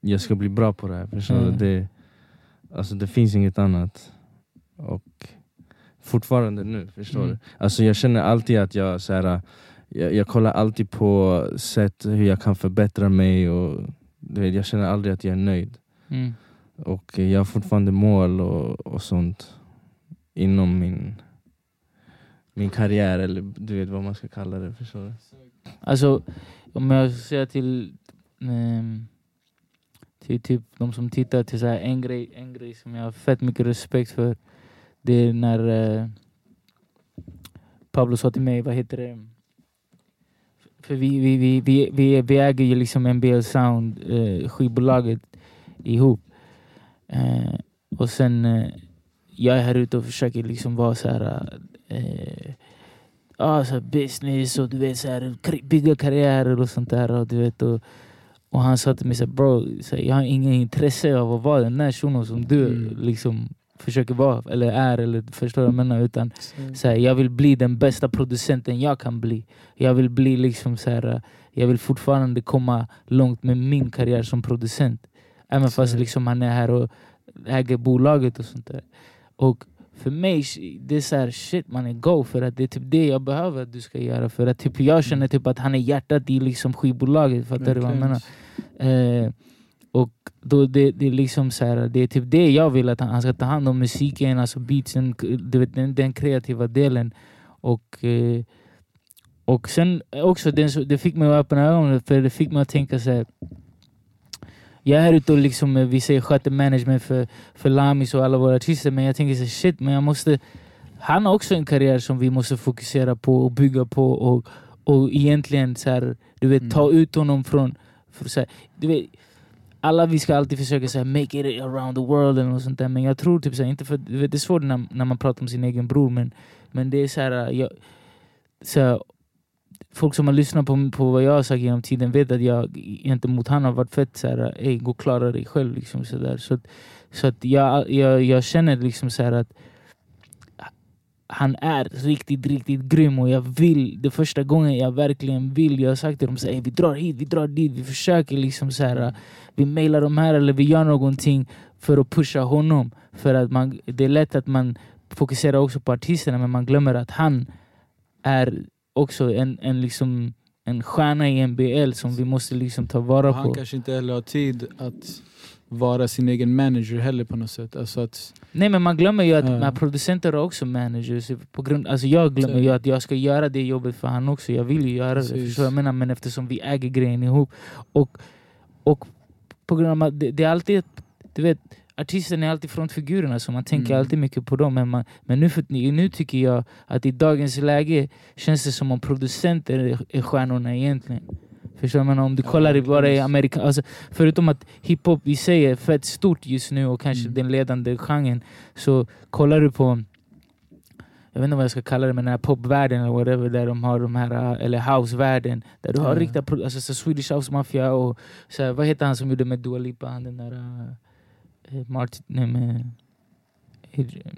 jag ska bli bra på det här, förstår Mm. Det, alltså, det finns inget annat. Och fortfarande nu, förstår Mm. du? Alltså, jag känner alltid att jag, så här, jag, jag kollar alltid på sätt hur jag kan förbättra mig och jag känner aldrig att jag är nöjd. Mm. Och jag har fortfarande mål och, och sånt inom min, min karriär, eller du vet vad man ska kalla det. Förstår du? Alltså, om jag säger till, ehm, till typ de som tittar till så här, en, grej, en grej som jag har fett mycket respekt för. Det är när eh, Pablo sa till mig, vad heter det? För vi, vi, vi, vi, vi, vi äger ju liksom NBL Sound, eh, skivbolaget, ihop. Eh, och sen, eh, jag är här ute och försöker liksom vara så här... Eh, så här business och du vet, så här, bygga karriärer och sånt där. Och, du vet, och, och han sa till mig så här, bro, så här, jag har ingen intresse av att vara den där shunon som du Mm. liksom försöker vara, eller är, eller förstår jag menar? Utan Exakt. så här, jag vill bli den bästa producenten jag kan bli. Jag vill bli liksom så här, jag vill fortfarande komma långt med min karriär som producent. Även fast liksom han är här och äger bolaget och sånt där. Och för mig, det är så här, shit man är go för att det är typ det jag behöver att du ska göra. För att typ jag känner typ att han är hjärtat i liksom skivbolaget. Fattar du vad jag menar? Eh, och då det, det, är liksom så här, det är typ det jag vill att han, han ska ta hand om musiken, alltså beatsen, k- du vet, den, den kreativa delen. Och, eh, och sen också, det, det fick mig att öppna ögonen, för det fick mig att tänka så här. Jag är ute och liksom, eh, vi säger sköter management för, för Lamis och alla våra artister, men jag tänker så shit, men jag måste... Han har också en karriär som vi måste fokusera på och bygga på och, och egentligen så här, du vet, ta Mm. ut honom från... För, så här, du vet, alla vi ska alltid försöka så här, make it around the world eller något sånt där, men jag tror typ så här, inte för, du vet, det är svårt när, när man pratar om sin egen bror, men, men det är så här, jag, så folk som har lyssnat på, på vad jag har sagt genom tiden vet att jag gentemot han har varit fett så här, ey, gå och klara dig själv. Liksom, så där. Så, så att jag, jag, jag känner liksom så här att han är riktigt, riktigt grym och jag vill, det första gången jag verkligen vill, jag har sagt till dem så här, vi drar hit, vi drar dit, vi försöker liksom så här, vi mejlar de här eller vi gör någonting för att pusha honom. För att man, det är lätt att man fokuserar också på artisterna men man glömmer att han är också en, en, liksom, en stjärna i NBL som vi måste liksom ta vara han på. kanske inte heller har tid att vara sin egen manager heller på något sätt. Alltså att, Nej men man glömmer ju att att producenter har också managers. På grund, alltså jag glömmer ju att jag ska göra det jobbet för han också. Jag vill ju göra det. Precis. Förstår du vad jag menar? Men eftersom vi äger grejen ihop. Och, och på grund av att det, det är alltid, du vet, artisterna är alltid frontfigurerna så man tänker Mm. alltid mycket på dem. Men, man, men nu, för, nu tycker jag att i dagens läge känns det som om producenter är, är stjärnorna egentligen. Förstår menar? Om du Ja, kollar i verkligen. bara i Amerika, alltså, förutom att hiphop i sig är fett stort just nu och kanske Mm. den ledande genren. Så kollar du på, jag vet inte vad jag ska kalla det, men den här popvärlden eller whatever, där de har de här, eller housevärlden, där du har Ja. riktiga, alltså så Swedish House Mafia och så här, vad heter han som gjorde med Dua Lipa, han den där uh, Martin, nej men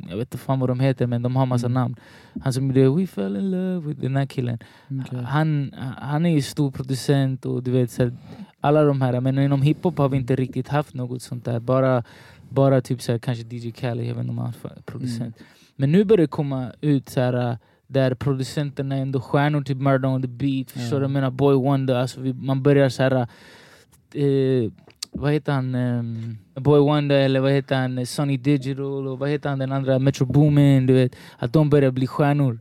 jag vet inte fan vad de heter men de har massa Mm. namn. Han som gjorde We fell in love with den här killen. okej. Han, han är ju stor producent och du vet så här, alla de här. Men inom hiphop har vi inte riktigt haft något sånt där. Bara, bara typ så här, kanske DJ Khaled, jag vet inte om han är producent. Men nu börjar det komma ut så här där producenterna är ändå stjärnor, typ Murder on the Beat, förstår du? Ja. Jag menar Boy Wonder, alltså vi, man börjar så här. Eh, vad heter han? ehm, Boy Wonder eller vad heter han? Sonny Digital och vad heter han den andra? Metro Boomin, du vet. Att de börjar bli stjärnor.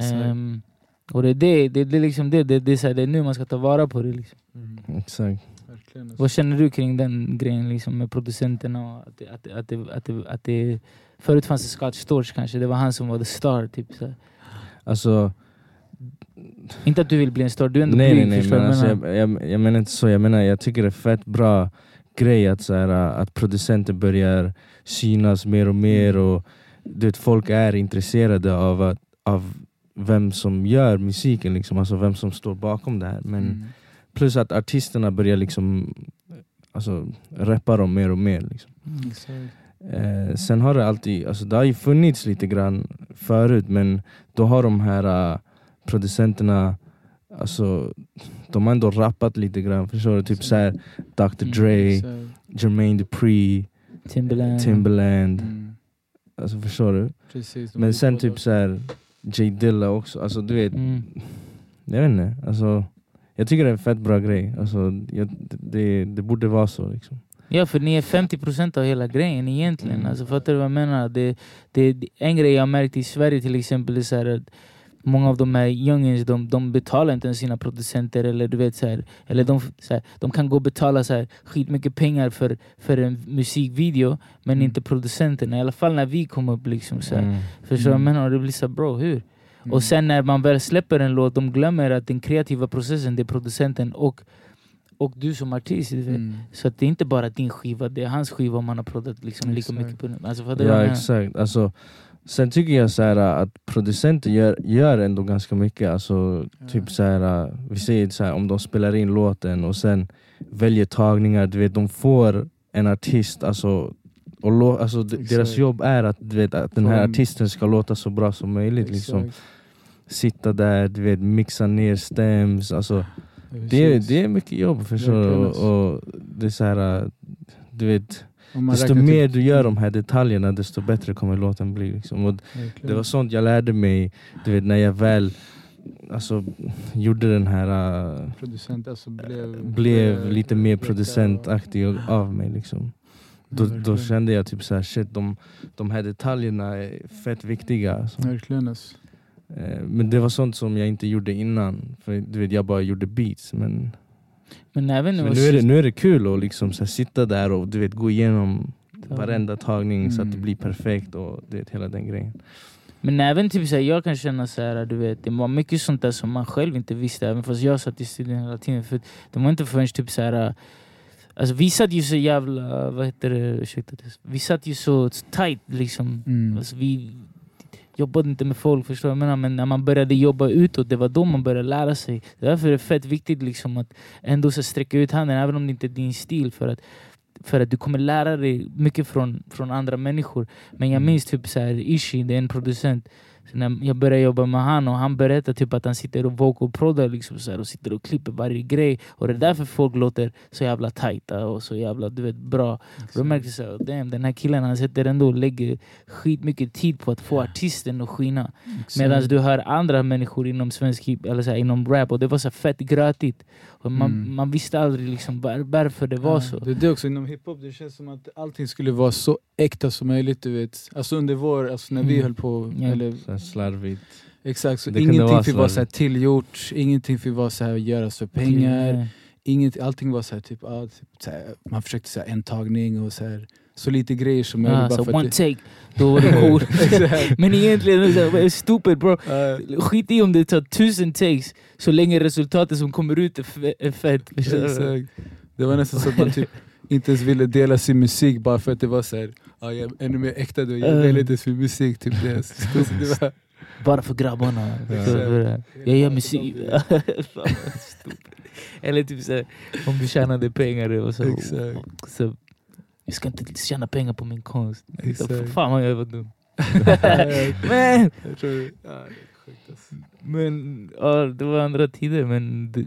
Ehm, och det är det, det, det, är liksom det, det, det, är så här, det är nu man ska ta vara på det. Liksom. Mm, Exakt. alltså. Vad känner du kring den grejen liksom, med producenterna? Och att det, att, att, det, att, det, att det, förut fanns det Scott Storch kanske, det var han som var the star. Typ, så. här. Alltså, Inte att du vill bli en star, du är ändå nej, nej, blyg, nej, förstår men vad alltså, jag jag, menar? jag, jag menar inte så. Jag menar, jag tycker det är fett bra grej att, så här, att producenter börjar synas mer och mer och du vet, folk är intresserade av, att, av vem som gör musiken, liksom, alltså vem som står bakom det här. Men Mm. Plus att artisterna börjar liksom alltså, rappa dem mer och mer. Liksom. Exakt. Eh, sen har det alltid, alltså det har ju funnits lite grann förut men då har de här producenterna Alltså, de har ändå rappat lite grann, förstår du? Typ såhär Dr Mm, Dre, Exakt. Jermaine Dupri, Timberland. Timberland Mm. Alltså förstår du? Precis, Men sen typ såhär J Dilla också, alltså du vet Mm. Jag vet inte, alltså Jag tycker det är en fett bra grej, alltså, jag, det, det borde vara så liksom Ja, för ni är 50% av hela grejen egentligen. Mm. Alltså, fattar du vad jag menar? Det, det, en grej jag märkt i Sverige till exempel är så här att många av de här youngins de, de betalar inte ens sina producenter. Eller du vet så här, eller de, så här, de kan gå och betala så här, skitmycket pengar för, för en musikvideo men Mm. inte producenterna. I alla fall när vi kom upp. Liksom, så här. mm. Förstår du vad jag Mm. menar? Det blir så här, bro, hur? Mm. Och sen när man väl släpper en låt, de glömmer att den kreativa processen, det är producenten och, och du som artist. Mm. Så att det är inte bara din skiva, det är hans skiva om man har proddat liksom lika mycket på. Alltså, Ja exakt, alltså, sen tycker jag så här, att producenter gör, gör ändå ganska mycket. Alltså, typ så här, vi säger så här, om de spelar in låten och sen väljer tagningar, du vet, de får en artist, alltså, och lå, alltså, deras jobb är att, du vet, att den här artisten ska låta så bra som möjligt. Liksom. Sitta där, du vet, mixa ner stems. Alltså, det, det är mycket jobb förstår du. Och, alltså. och det är så här, du vet, desto mer du gör de här detaljerna desto bättre kommer låten bli. Liksom. Och det var sånt jag lärde mig du vet, när jag väl alltså, gjorde den här, uh, producent alltså blev, blev lite mer producentaktig och- av mig. Liksom. Då, då kände jag typ så här, shit, de, de här detaljerna är fett viktiga. Alltså. Verkligen alltså. Eh, men det var sånt som jag inte gjorde innan. För du vet, jag bara gjorde beats. Men, Men även men nu, är det, nu är det kul att liksom, så här, sitta där och du vet, gå igenom varenda tagning så att det Mm. blir perfekt och du vet, hela den grejen. Men även typ såhär, jag kan känna så här, du vet, det var mycket sånt där som man själv inte visste, även fast jag satt i studion hela tiden. För det var inte förrän typ så här, alltså vi satt ju så jävla, vad heter det, ursäkta, det- vi satt ju så tight liksom. Mm. Alltså, vi jobbade inte med folk, förstår jag menar? Men när man började jobba utåt, det var då man började lära sig. Därför är det fett viktigt liksom att ändå så sträcka ut handen, även om det inte är din stil. För att, för att du kommer lära dig mycket från, från andra människor. Men jag Mm. minns typ så här, Ishi, det är en producent, så när jag började jobba med han och han berättar typ att han sitter och vocal proddar liksom så här, och sitter och klipper varje grej. Och det är därför folk låter så jävla tajta och så jävla du vet, bra. Då märkte jag såhär, damn den här killen han sitter ändå och lägger skitmycket tid på att få artisten att skina. Exakt. Medan du hör andra människor inom svensk hip, eller så här, inom rap och det var så fett grötigt. Och man, Mm. man visste aldrig liksom var, varför det var Ja, så. Det är det också inom hiphop, det känns som att allting skulle vara så äkta som möjligt. Du vet. Alltså under vår, alltså när vi Mm. höll på, Ja. eller, slarvigt. exakt, så Det ingenting vara fick vara så här tillgjort, ingenting fick vara så här göras för pengar. Nej. Inget, allting var så här, typ, ah, typ så här, man försökte så här, en tagning och så, här, så lite grejer som möjligt. Ja, bara så one det- take, då var det cool. Men egentligen, så stupid bro. Skit i om det tar tusen takes, så länge resultatet som kommer ut är, fe- är fett. Exakt. Det var nästan så att man typ inte ens ville dela sin musik bara för att det var så här, ah, jag är ännu mer äkta då, jag delar inte ens min musik. Typ det. Så det var, Bara för grabbarna. Ja. Jag gör musik. Eller typ såhär, om du tjänade pengar och så, Exakt. så jag ska inte tjäna pengar på min konst. Exakt. Fan vad jag var dum. Men, alltså. men ja, det var andra tider. Men det,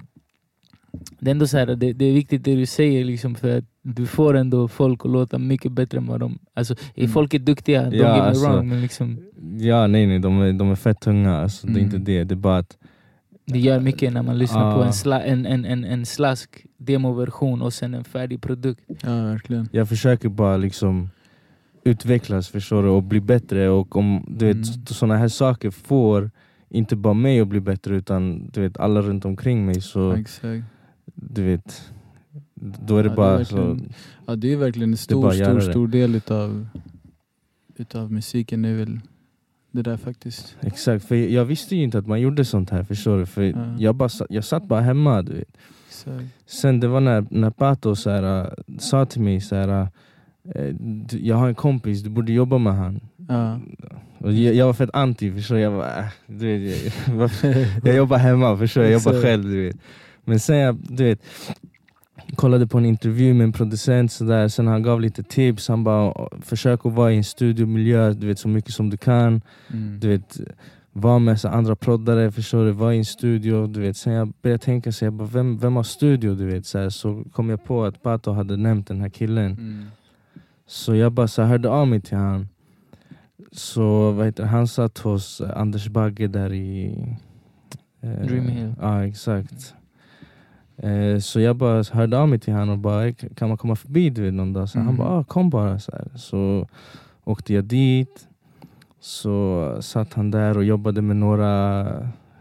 det är ändå så här, det, det är viktigt det du säger liksom för att du får ändå folk att låta mycket bättre än vad de... Alltså, Mm. folk är duktiga, don't Ja, get me alltså- wrong, men liksom, Ja, nej, nej, de är, de är fett tunga. Alltså, Det är Mm. inte det. Det är bara att det gör mycket när man lyssnar på Ah. en, sla, en, en, en, en slask demoversion och sen en färdig produkt. Ja, verkligen. jag försöker bara liksom utvecklas förstår du, och bli bättre. Och om du vet, Mm. såna här saker får inte bara mig att bli bättre utan du vet, alla runt omkring mig. Så Exakt. Du vet, då är det Ja, det är bara så... Ja, det är verkligen en stor, bara stor, stor del utav, utav musiken. är väl det där faktiskt. Exakt, för jag visste ju inte att man gjorde sånt här förstår du. För Ja. jag, bara, jag satt bara hemma. Du vet. Exakt. Sen det var när, när Pato så här, äh, sa till mig så här, äh, jag har en kompis, du borde jobba med han. Ja. Och jag, jag var fett anti, förstår du? Jag bara, äh, du vet, jag, jag jobbar hemma, förstår du? Jag jobbar själv. Du vet. Men sen jag du vet, kollade på en intervju med en producent, så där, sen han gav lite tips. Han bara, försök att vara i en studiomiljö du vet, så mycket som du kan. Mm. Du vet, var med så andra proddare, förstår du? Var i en studio. Du vet. Sen jag började tänka, så jag bara, vem, vem har studio? Du vet, så, här, så kom jag på att Pato hade nämnt den här killen. Mm. Så jag bara så här, hörde av mig till han. Så det, han satt hos Anders Bagge där i... eh, Dream Hill. Ja exakt. Eh, så jag bara hörde av mig till han och bara, "Eh, kan man komma förbi du vet, någon dag? Så Han Mhm. bara, ah, kom bara. Så, här. så åkte jag dit. Så satt han där och jobbade med några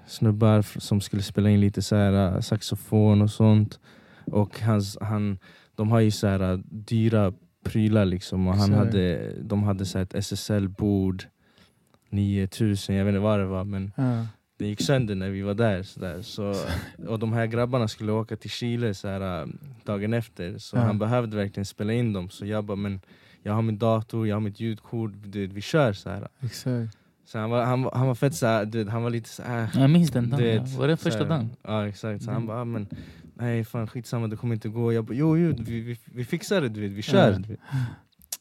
snubbar som skulle spela in lite så här, eh, saxofon och sånt. Och hans, han, de har ju så här eh, dyra prylar liksom. Och han hade, de hade så här ett SSL-bord, 9000, jag vet inte vad det var. Men Ja. Det gick sönder när vi var där. Så där. Så, och de här grabbarna skulle åka till Chile så här, äh, dagen efter. Så Ja. han behövde verkligen spela in dem. Så jag bara, men jag har min dator, jag har mitt ljudkort, du vet, vi kör så här. Exakt. Så han var, han, var- han var fett så här, du han var lite så här. Jag minns den dagen, ja. var det första dagen? Ja exakt, så han Mm. bara, ah, men nej fan skitsamma det kommer inte gå. Jag bara, jo jo vi, vi, vi fixar det, du vet, vi kör. Du vet.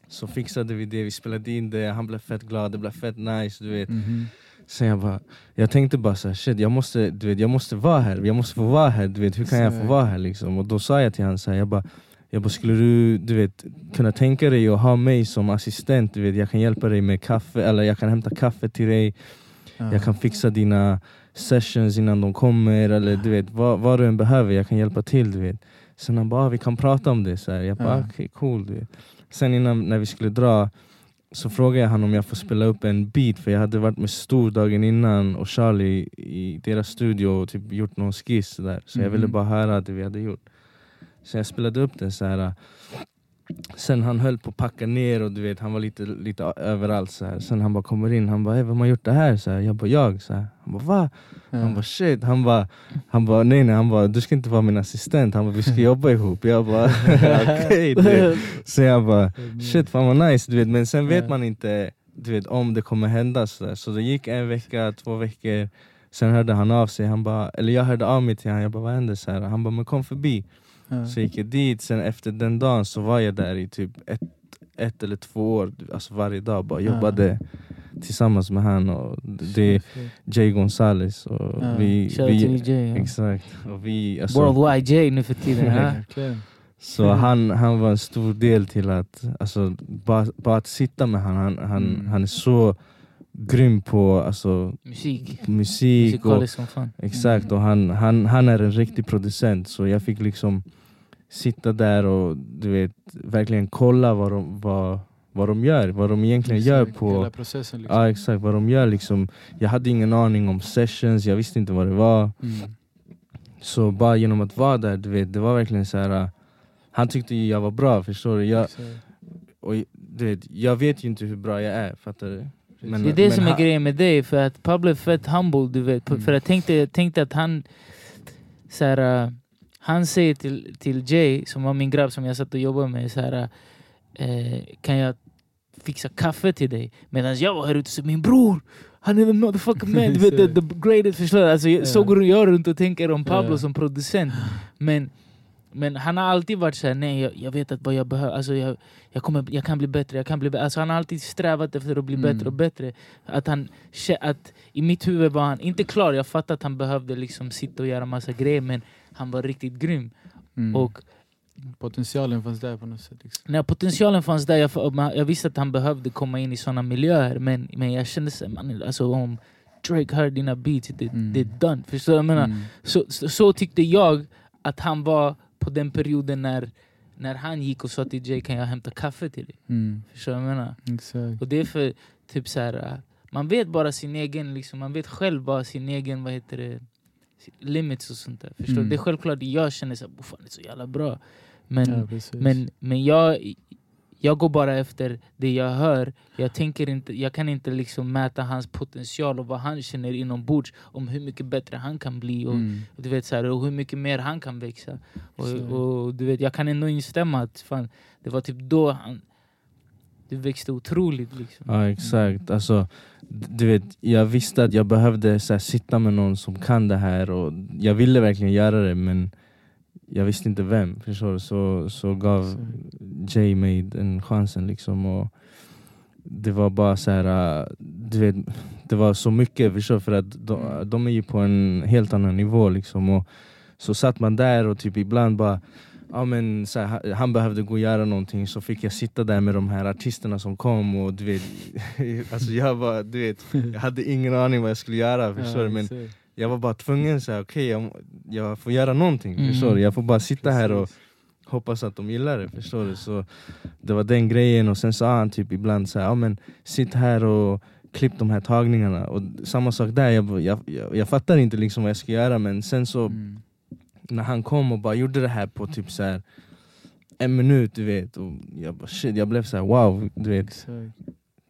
Så fixade vi det, vi spelade in det, han blev fett glad, det blev fett nice. Du vet. Mhm. Sen jag bara, jag tänkte bara så här, shit jag måste, du vet, jag måste vara här, jag måste få vara här, du vet, hur kan jag få vara här liksom? Och då sa jag till honom så här, jag bara, jag bara skulle du, du vet, kunna tänka dig att ha mig som assistent, du vet, jag kan hjälpa dig med kaffe, eller jag kan hämta kaffe till dig, Ja. jag kan fixa dina sessions innan de kommer, eller du vet, vad, vad du än behöver, jag kan hjälpa till du vet. Sen han bara, ah, vi kan prata om det, så här. jag bara, Ja. okej cool du vet. Sen innan, när vi skulle dra, så frågade jag han om jag får spela upp en beat för jag hade varit med Stor dagen innan och Charlie i deras studio och typ gjort någon skiss där. Så jag ville Mhm. bara höra det vi hade gjort. Så jag spelade upp den så här. Sen han höll på att packa ner och du vet han var lite, lite överallt så här. Sen han bara kommer in, han bara hey, vem har gjort det här? Så här jag bara jag. Så här. Han bara va? Han bara shit, han bara, han bara nej nej, han bara du ska inte vara min assistent, han bara vi ska jobba ihop. Jag bara okej. vet. så jag bara shit fan vad nice, du vet. men sen vet man inte du vet, om det kommer hända. Så, där. så det gick en vecka, två veckor, sen hörde han av sig, han bara, eller jag hörde av mig till honom, jag bara vad hände? Så här, han bara men kom förbi. Ja. Så gick jag dit, sen efter den dagen så var jag där i typ ett, ett eller två år, alltså varje dag bara jobbade tillsammans med han och det är Jay Gonzales och Ja. vi, Shoutout vi Jay. Ja. exakt, och vi, alltså, Worldwide Jay nu för tiden. Ja. så han, han var en stor del till att, alltså, bara, bara att sitta med han, han, han, Mm. han är så grym på alltså, Musik. musik och. Exakt, och han, han, han är en riktig producent så jag fick liksom sitta där och du vet, verkligen kolla vad de, vad, vad de gör, vad de egentligen gör Exakt, på... Hela processen liksom. Ja exakt, vad de gör liksom. Jag hade ingen aning om sessions, jag visste inte vad det var. Mm. Så bara genom att vara där, du vet, det var verkligen så här. äh, Han tyckte ju jag var bra, förstår du? Jag, och, du vet, jag vet ju inte hur bra jag är, fattar du? Men- det är det som är grejen med dig, för att Pablo är fett humble du vet. Mm. För jag tänkte, jag tänkte att han så här, äh, Han säger till, till Jay, som var min grabb som jag satt och jobbade med, så här, äh, kan jag fixa kaffe till dig? Medan jag var här ute sa min bror, han är the motherfucking man, vet the, the greatest, förstår? Alltså, Ja. Så går jag runt och tänker om Pablo Ja. som producent. Men, men han har alltid varit såhär, nej jag, jag vet att vad jag behöver, alltså jag, jag, kommer, jag kan bli bättre, jag kan bli bättre. Alltså han har alltid strävat efter att bli Mm. bättre och bättre. Att han, att I mitt huvud var han inte klar, jag fattade att han behövde liksom sitta och göra massa grejer men han var riktigt grym. Mm. Och Potentialen fanns där på något sätt. Liksom. när potentialen fanns där, jag, jag visste att han behövde komma in i såna miljöer men, men jag kände så, man, alltså, om Drake hör dina beats, det, Mm. det är done. Förstår du vad jag menar? Mm. Så, så, så tyckte jag att han var på den perioden när, när han gick och sa till Jay kan jag hämta kaffe till dig? Mm. Förstår du vad jag menar? Exakt. Och det är för typ så här, äh, man vet bara sin egen, liksom, man vet själv bara sin egen, vad heter det, limits och sånt där. Förstår? Mm. Det är självklart jag känner så här, "Oh, fan det är så jävla bra. Men, ja, men, men jag, jag går bara efter det jag hör. Jag, tänker inte, jag kan inte liksom mäta hans potential och vad han känner inombords om hur mycket bättre han kan bli. Och, Mm. du vet, så här, och hur mycket mer han kan växa. Och, och, du vet, jag kan ändå instämma att fan, det var typ då han du växte otroligt. Liksom. Ja exakt, alltså, du vet, jag visste att jag behövde så här, sitta med någon som kan det här och jag ville verkligen göra det men jag visste inte vem, förstår du? Så, så gav Jay mig den chansen liksom och det var bara så här, äh, du vet, det var så mycket förstår du? För att de, de är ju på en helt annan nivå liksom och så satt man där och typ ibland bara Ja, men, så här, han- behövde gå och göra någonting så fick jag sitta där med de här artisterna som kom och du vet, alltså jag, var, du vet, jag hade ingen aning vad jag skulle göra förstår du? Men jag var bara tvungen, så här, okej jag, jag får göra någonting Mm. förstår du? Jag får bara sitta här och Precis. hoppas att de gillar det, förstår du? Så det var den grejen och sen sa han typ ibland så här, ja men sitt här och klipp de här tagningarna och samma sak där, jag, jag, jag, jag fattar inte liksom vad jag ska göra men sen så Mm. När han kom och bara gjorde det här på typ så här en minut du vet och jag bara shit, jag blev så här wow, du vet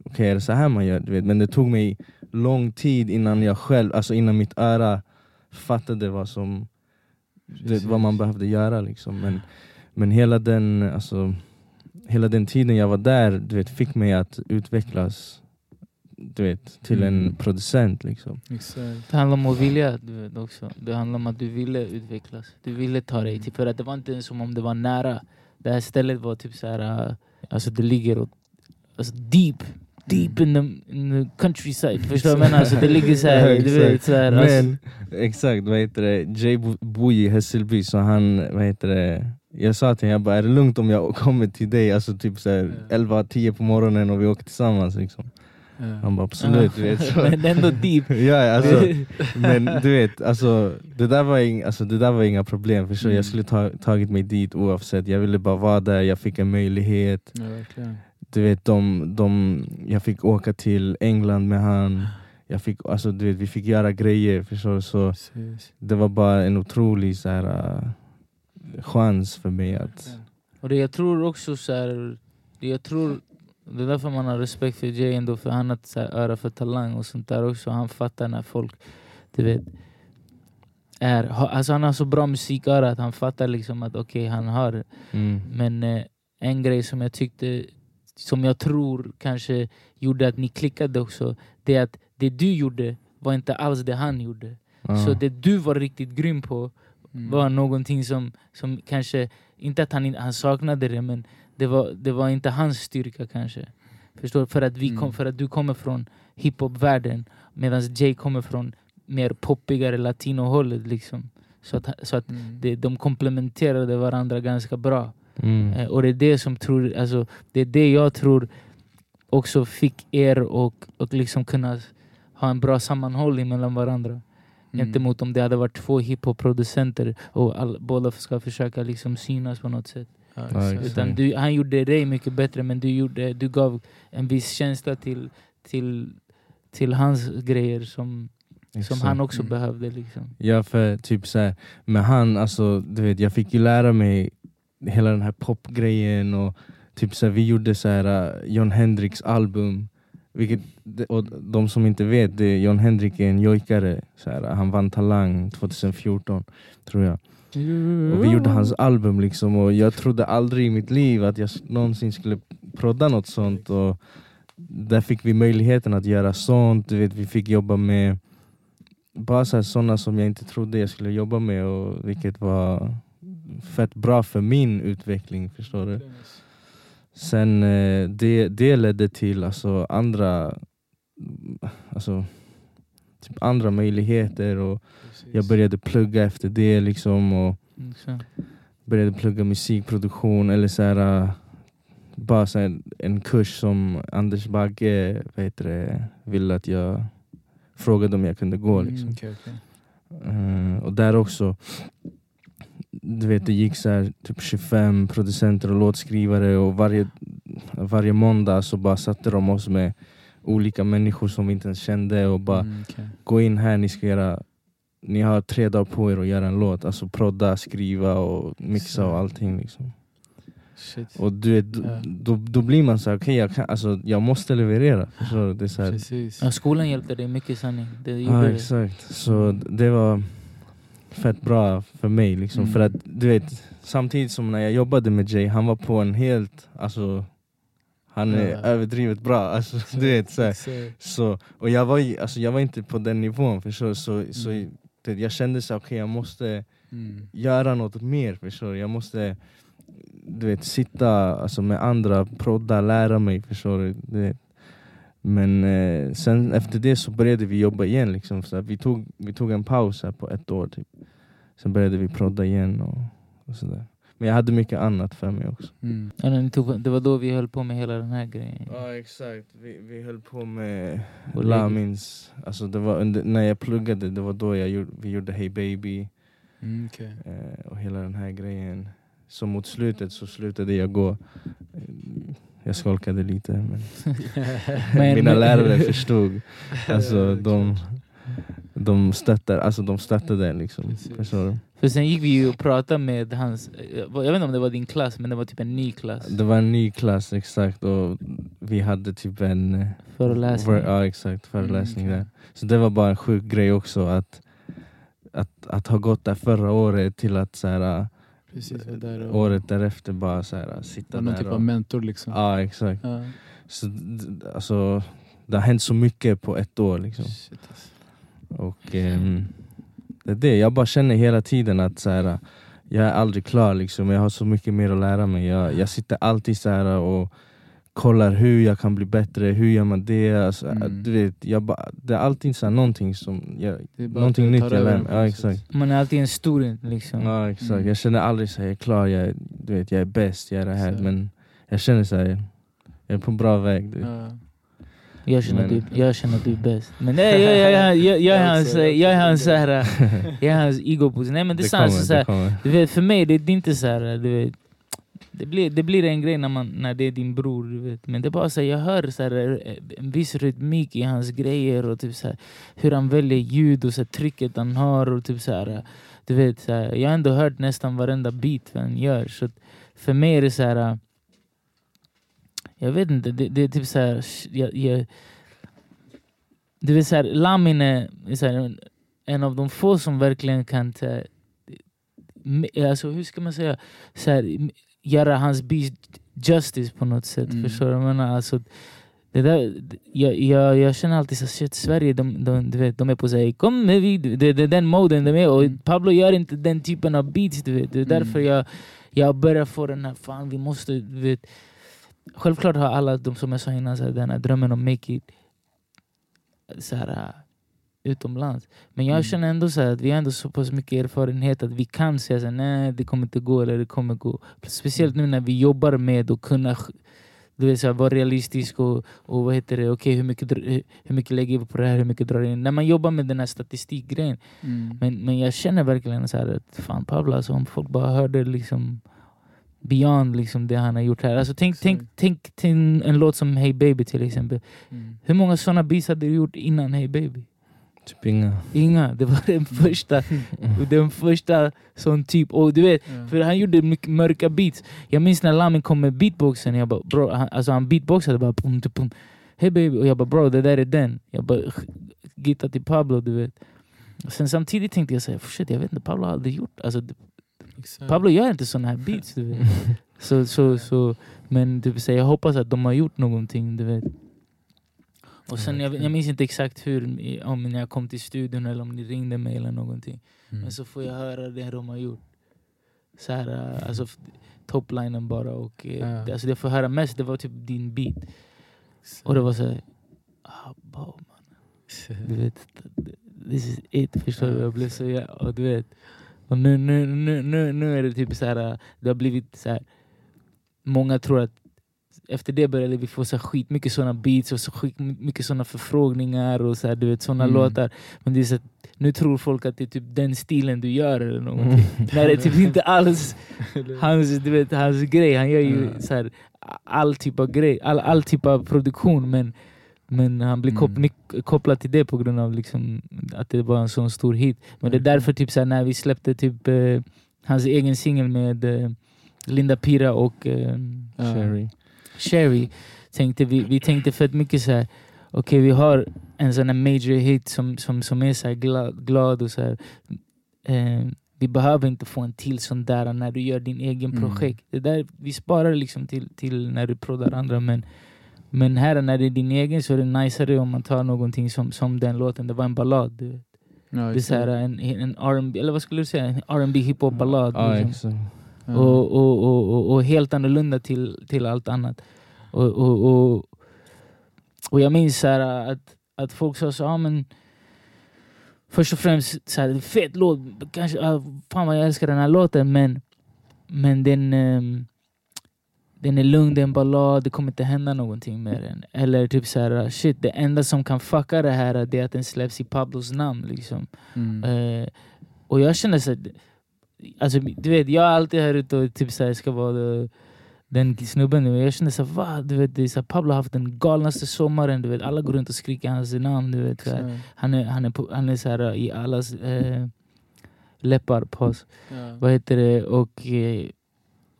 okej är det så här man gör? Du vet? Men det tog mig lång tid innan jag själv, alltså innan mitt öra fattade vad som det, vad man behövde göra liksom. Men, men hela den, alltså, hela den tiden jag var där du vet, fick mig att utvecklas du vet, till en Mm. producent liksom. Exakt. Det handlar om att vilja du vet, också. Det handlar om att du ville utvecklas. Du ville ta dig till, för att det var inte som om det var nära. Det här stället var typ så här, äh, alltså det ligger åt, alltså deep, deep in the, in the countryside. Förstår du vad jag menar? Alltså det ligger så här, du vet så här, alltså, Men exakt, vad heter det? Jay bo- bor i Hässelby så han, vad heter det? Jag sa till honom, jag bara, är det lugnt om jag kommer till dig alltså typ så här Ja. 11-10 på morgonen och vi åker tillsammans liksom. Ja. Han bara absolut, du vet. Men ändå deep. ja, alltså, men du vet, alltså, det, där var ing, alltså, det där var inga problem. Förstår? Mm. Jag skulle ta, tagit mig dit oavsett. Jag ville bara vara där, jag fick en möjlighet. Ja, du vet, de, de, jag fick åka till England med han. Jag fick, alltså, du vet, vi fick göra grejer. Förstår? Så Precis. det var bara en otrolig så här, chans för mig att... Och det jag tror också så här, det jag tror, det är därför man har respekt för Jay ändå, för han har ett öra för talang och sånt där också. Han fattar när folk, du vet, är, ha- alltså han har så bra musiköra att han fattar liksom att okej, han har. Mm. Men eh, en grej som jag tyckte, som jag tror kanske gjorde att ni klickade också, det är att det du gjorde var inte alls det han gjorde. Ja. Så det du var riktigt grym på Mm. var någonting som, som kanske, inte att han, han saknade det, men det var, det var inte hans styrka kanske. Förstår? För att, vi kom, Mm. för att du kommer från hiphop-världen medan Jay kommer från mer poppigare latino-hållet. Liksom. Så att, så att Mm. det, de komplementerade varandra ganska bra. Mm. Eh, och det är det som tror, alltså, det är det jag tror också fick er och, och liksom kunna ha en bra sammanhållning mellan varandra. Mm. Gentemot om det hade varit två hiphop-producenter och all, båda ska försöka liksom synas på något sätt. Ja. Utan du, han gjorde dig mycket bättre men du, gjorde, du gav en viss känsla till, till, till hans grejer som, som han också Mm. behövde. Liksom. Ja för typ så här, med han, alltså, du vet, jag fick ju lära mig hela den här popgrejen och typ så här, vi gjorde så här uh, John Hendricks album. Vilket, och de som inte vet, det, John Hendrik är en jojkare. Så här, han vann Talang 2014 tror jag. Och vi gjorde hans album liksom och jag trodde aldrig i mitt liv att jag någonsin skulle prodda något sånt. Och där fick vi möjligheten att göra sånt. Du vet, vi fick jobba med bara sådana som jag inte trodde jag skulle jobba med och vilket var fett bra för min utveckling. Förstår du? Sen eh, det, det ledde till alltså, andra, alltså, typ andra möjligheter och jag började plugga efter det liksom och Mm, började plugga musikproduktion eller så här, äh, bara så här, en kurs som Anders Bagge heter det, ville att jag frågade om jag kunde gå. Liksom. Mm, okej, okej. Eh, och där också, du vet det gick så här, typ 25 producenter och låtskrivare och varje, varje måndag så bara satte de oss med olika människor som vi inte ens kände och bara Mm, okej. gå in här, ni ska göra ni har tre dagar på er att göra en låt, alltså prodda, skriva och mixa och allting liksom. Shit. Och du vet, då, Ja. då, då blir man så här, okej jag, kan- alltså, jag måste leverera. Du? Det är så här. Ja, skolan hjälpte dig mycket sanning. Det Ja det. exakt, så det var fett bra för mig liksom. Mm. För att du vet, samtidigt som när jag jobbade med Jay, han var på en helt, alltså han är Ja. överdrivet bra. Alltså, du vet, så, här. Så Och jag var, ju- alltså, jag var inte på den nivån, förstår? Så, så Mm. Det, jag kände så okej jag måste Mm. göra något mer, förstår du? Jag måste du vet, sitta alltså, med andra, prodda, lära mig, förstår du? vet. Men eh, sen efter det så började vi jobba igen. Liksom, så vi, tog, vi tog en paus på ett år typ. Sen började vi prodda igen och, och sådär. Men jag hade mycket annat för mig också. Mm. Det var då vi höll på med hela den här grejen. Ja exakt, vi, vi höll på med Och Lamins, alltså det var under, när jag pluggade, det var då jag gjorde, vi gjorde Hey Baby Mm, okej. eh, och hela den här grejen. Så mot slutet så slutade jag gå. Eh, Jag skolkade lite men Men- mina lärare förstod. Alltså de, de stöttar, alltså de stöttade liksom. Precis. Förstår du? För sen gick vi ju och pratade med hans, jag vet inte om det var din klass, men det var typ en ny klass. Det var en ny klass exakt och vi hade typ en eh, Föreläsning. Ver- Ja exakt, föreläsning Mm, där. Så det var bara en sjuk grej också att, att, att ha gått där förra året till att så här, Precis, där och året därefter bara så här, sitta var någon där. typ och, av mentor liksom. Ja exakt. Ja. Så, alltså, det har hänt så mycket på ett år liksom. Shit, alltså. Och ehm, det är det, jag bara känner hela tiden att så här, jag är aldrig klar liksom. Jag har så mycket mer att lära mig. Jag, jag sitter alltid så här och kollar hur jag kan bli bättre, hur gör man det? Alltså, Mm. du vet, jag bara, det är alltid så här, någonting som jag, någonting att nytt jag lär mig. Ja, exakt. Man är alltid en student liksom. Ja, exakt. Mm. Jag känner aldrig att jag är klar, jag, är- du vet, jag är bäst, jag är det här. Exakt. Men jag känner så här, jag är på bra väg. Du. Ja. Jag känner, Men- du, jag känner du är bäst. Men nej, jag, jag, jag, jag, jag är hans, Jag är hans, så här, jag är hans ego Nej men det är sant. kommer, så det här, du vet, för mig det är inte så här, du vet, det, blir, det blir en grej när, man, när det är din bror. Du vet. Men det är bara så här, jag hör så här, en viss rytmik i hans grejer och typ så här, hur han väljer ljud och så här, trycket han har. Och typ så här, du vet, så här, jag har ändå hört nästan varenda beat han gör. Så för mig är det så här... Jag vet inte, det, det är typ så här... Jag, jag, det vill säga, Lamin är, här, en av de få som verkligen kan ta, alltså, hur ska man säga, så här, göra hans beat justice på något sätt. Mm. Förstår du? Jag menar, alltså, det där, jag, jag, jag känner alltid så shit, Sverige de, de, du vet, de är på sig kom med vid, det, det är den moden de är och Mm. Pablo gör inte den typen av beats. Du vet. Det är Mm. därför jag, jag börjar få den här, fan vi måste, du vet. Självklart har alla de som jag sa innan, så här, den här drömmen om make it så här, äh, utomlands. Men jag Mm. känner ändå så här, att vi har ändå så pass mycket erfarenhet att vi kan säga så här, nej det kommer inte gå eller det kommer gå. Speciellt nu när vi jobbar med att kunna du vet, så här, vara realistisk och, och vad heter det, okej hur, mycket, hur mycket lägger vi på det här, hur mycket drar in? När man jobbar med den här statistikgrejen. Mm. Men, men jag känner verkligen så här att fan Pablo, alltså, om folk bara hörde liksom beyond liksom det han har gjort här. Alltså, tänk, tänk, tänk till en låt som Hey Baby till exempel. Mm. Hur många sådana beats hade du gjort innan Hey Baby? Typ inga. Inga. Det var den första, den första sån typ. Och du vet, Ja. för han gjorde mycket mörka beats. Jag minns när Lamin kom med beatboxen, jag bara, bro, han, alltså han beatboxade bara pum, pum, pum. Hey baby, och jag bara bro det där är den. Jag bara gitta till Pablo du vet. Sen samtidigt tänkte jag såhär, shit jag vet inte, Pablo har aldrig gjort, alltså Exakt. Pablo gör inte såna här beats du vet. Så, så, så, men typ, så jag hoppas att de har gjort någonting du vet. Och sen, jag, jag minns inte exakt hur, om när jag kom till studion eller om ni ringde mig eller någonting. Mm. Men så får jag höra det de har gjort. Så här, äh, alltså toplinen bara och eh, Ja. alltså det jag får höra mest det var typ din beat. Och det var så här, ah, man. Du vet, this is it. Förstår du? Jag blev så ja, och du vet. Och nu, nu, nu, nu, nu är det typ så här, äh, det har blivit så här. Många tror att efter det började vi få så skitmycket såna beats och så skitmycket såna förfrågningar och så här, du vet såna Mm. låtar. Men det är så att, nu tror folk att det är typ den stilen du gör eller någonting. När det är typ inte alls hans, du vet, hans grej. Han gör ju Ja. så här, all typ av grej, all, all typ av produktion men, men han blir kop, Mm. kopplad till det på grund av liksom, att det var en sån stor hit. Men det är Verkligen. därför typ så här, när vi släppte typ eh, hans egen singel med eh, Linda Pira och eh, Ja. Cherry. Sherry tänkte vi, vi tänkte fett mycket så här. okej vi har en sån här major hit som, som, som är så glad, glad och så här. Eh, vi behöver inte få en till sån där när du gör din egen Mm. projekt. Det där, vi sparar liksom till, till när du proddar andra men, men här när det är din egen så är det najsare om man tar någonting som, som den låten, det var en ballad. Ja, Det är så här, en, en R&B eller vad skulle du säga? En R&B hiphop ballad. Ja, liksom. Ja. och, och, och, och, helt annorlunda till, till allt annat. Och, och, och, och jag minns så här att, att folk sa så, ah, men först och främst så här, fet låt, kanske, ah, fan vad jag älskar den här låten men, men den, ehm, den är lugn, det är en ballad, det kommer inte hända någonting med den. Eller typ så här, shit det enda som kan fucka det här är att den släpps i Pablos namn. Liksom. Mm. Eh, och jag känner så att, alltså, du vet, jag är alltid här ute och typ så här, ska vara den snubben. Och jag känner så här, va? Du vet, det är så här, Pablo har haft den galnaste sommaren. Du vet, alla går runt och skriker hans namn. Du vet, här. Exakt. Han är, han är, han är så här, i allas eh, läppar. Paus. Ja. Vad heter det? Och, eh,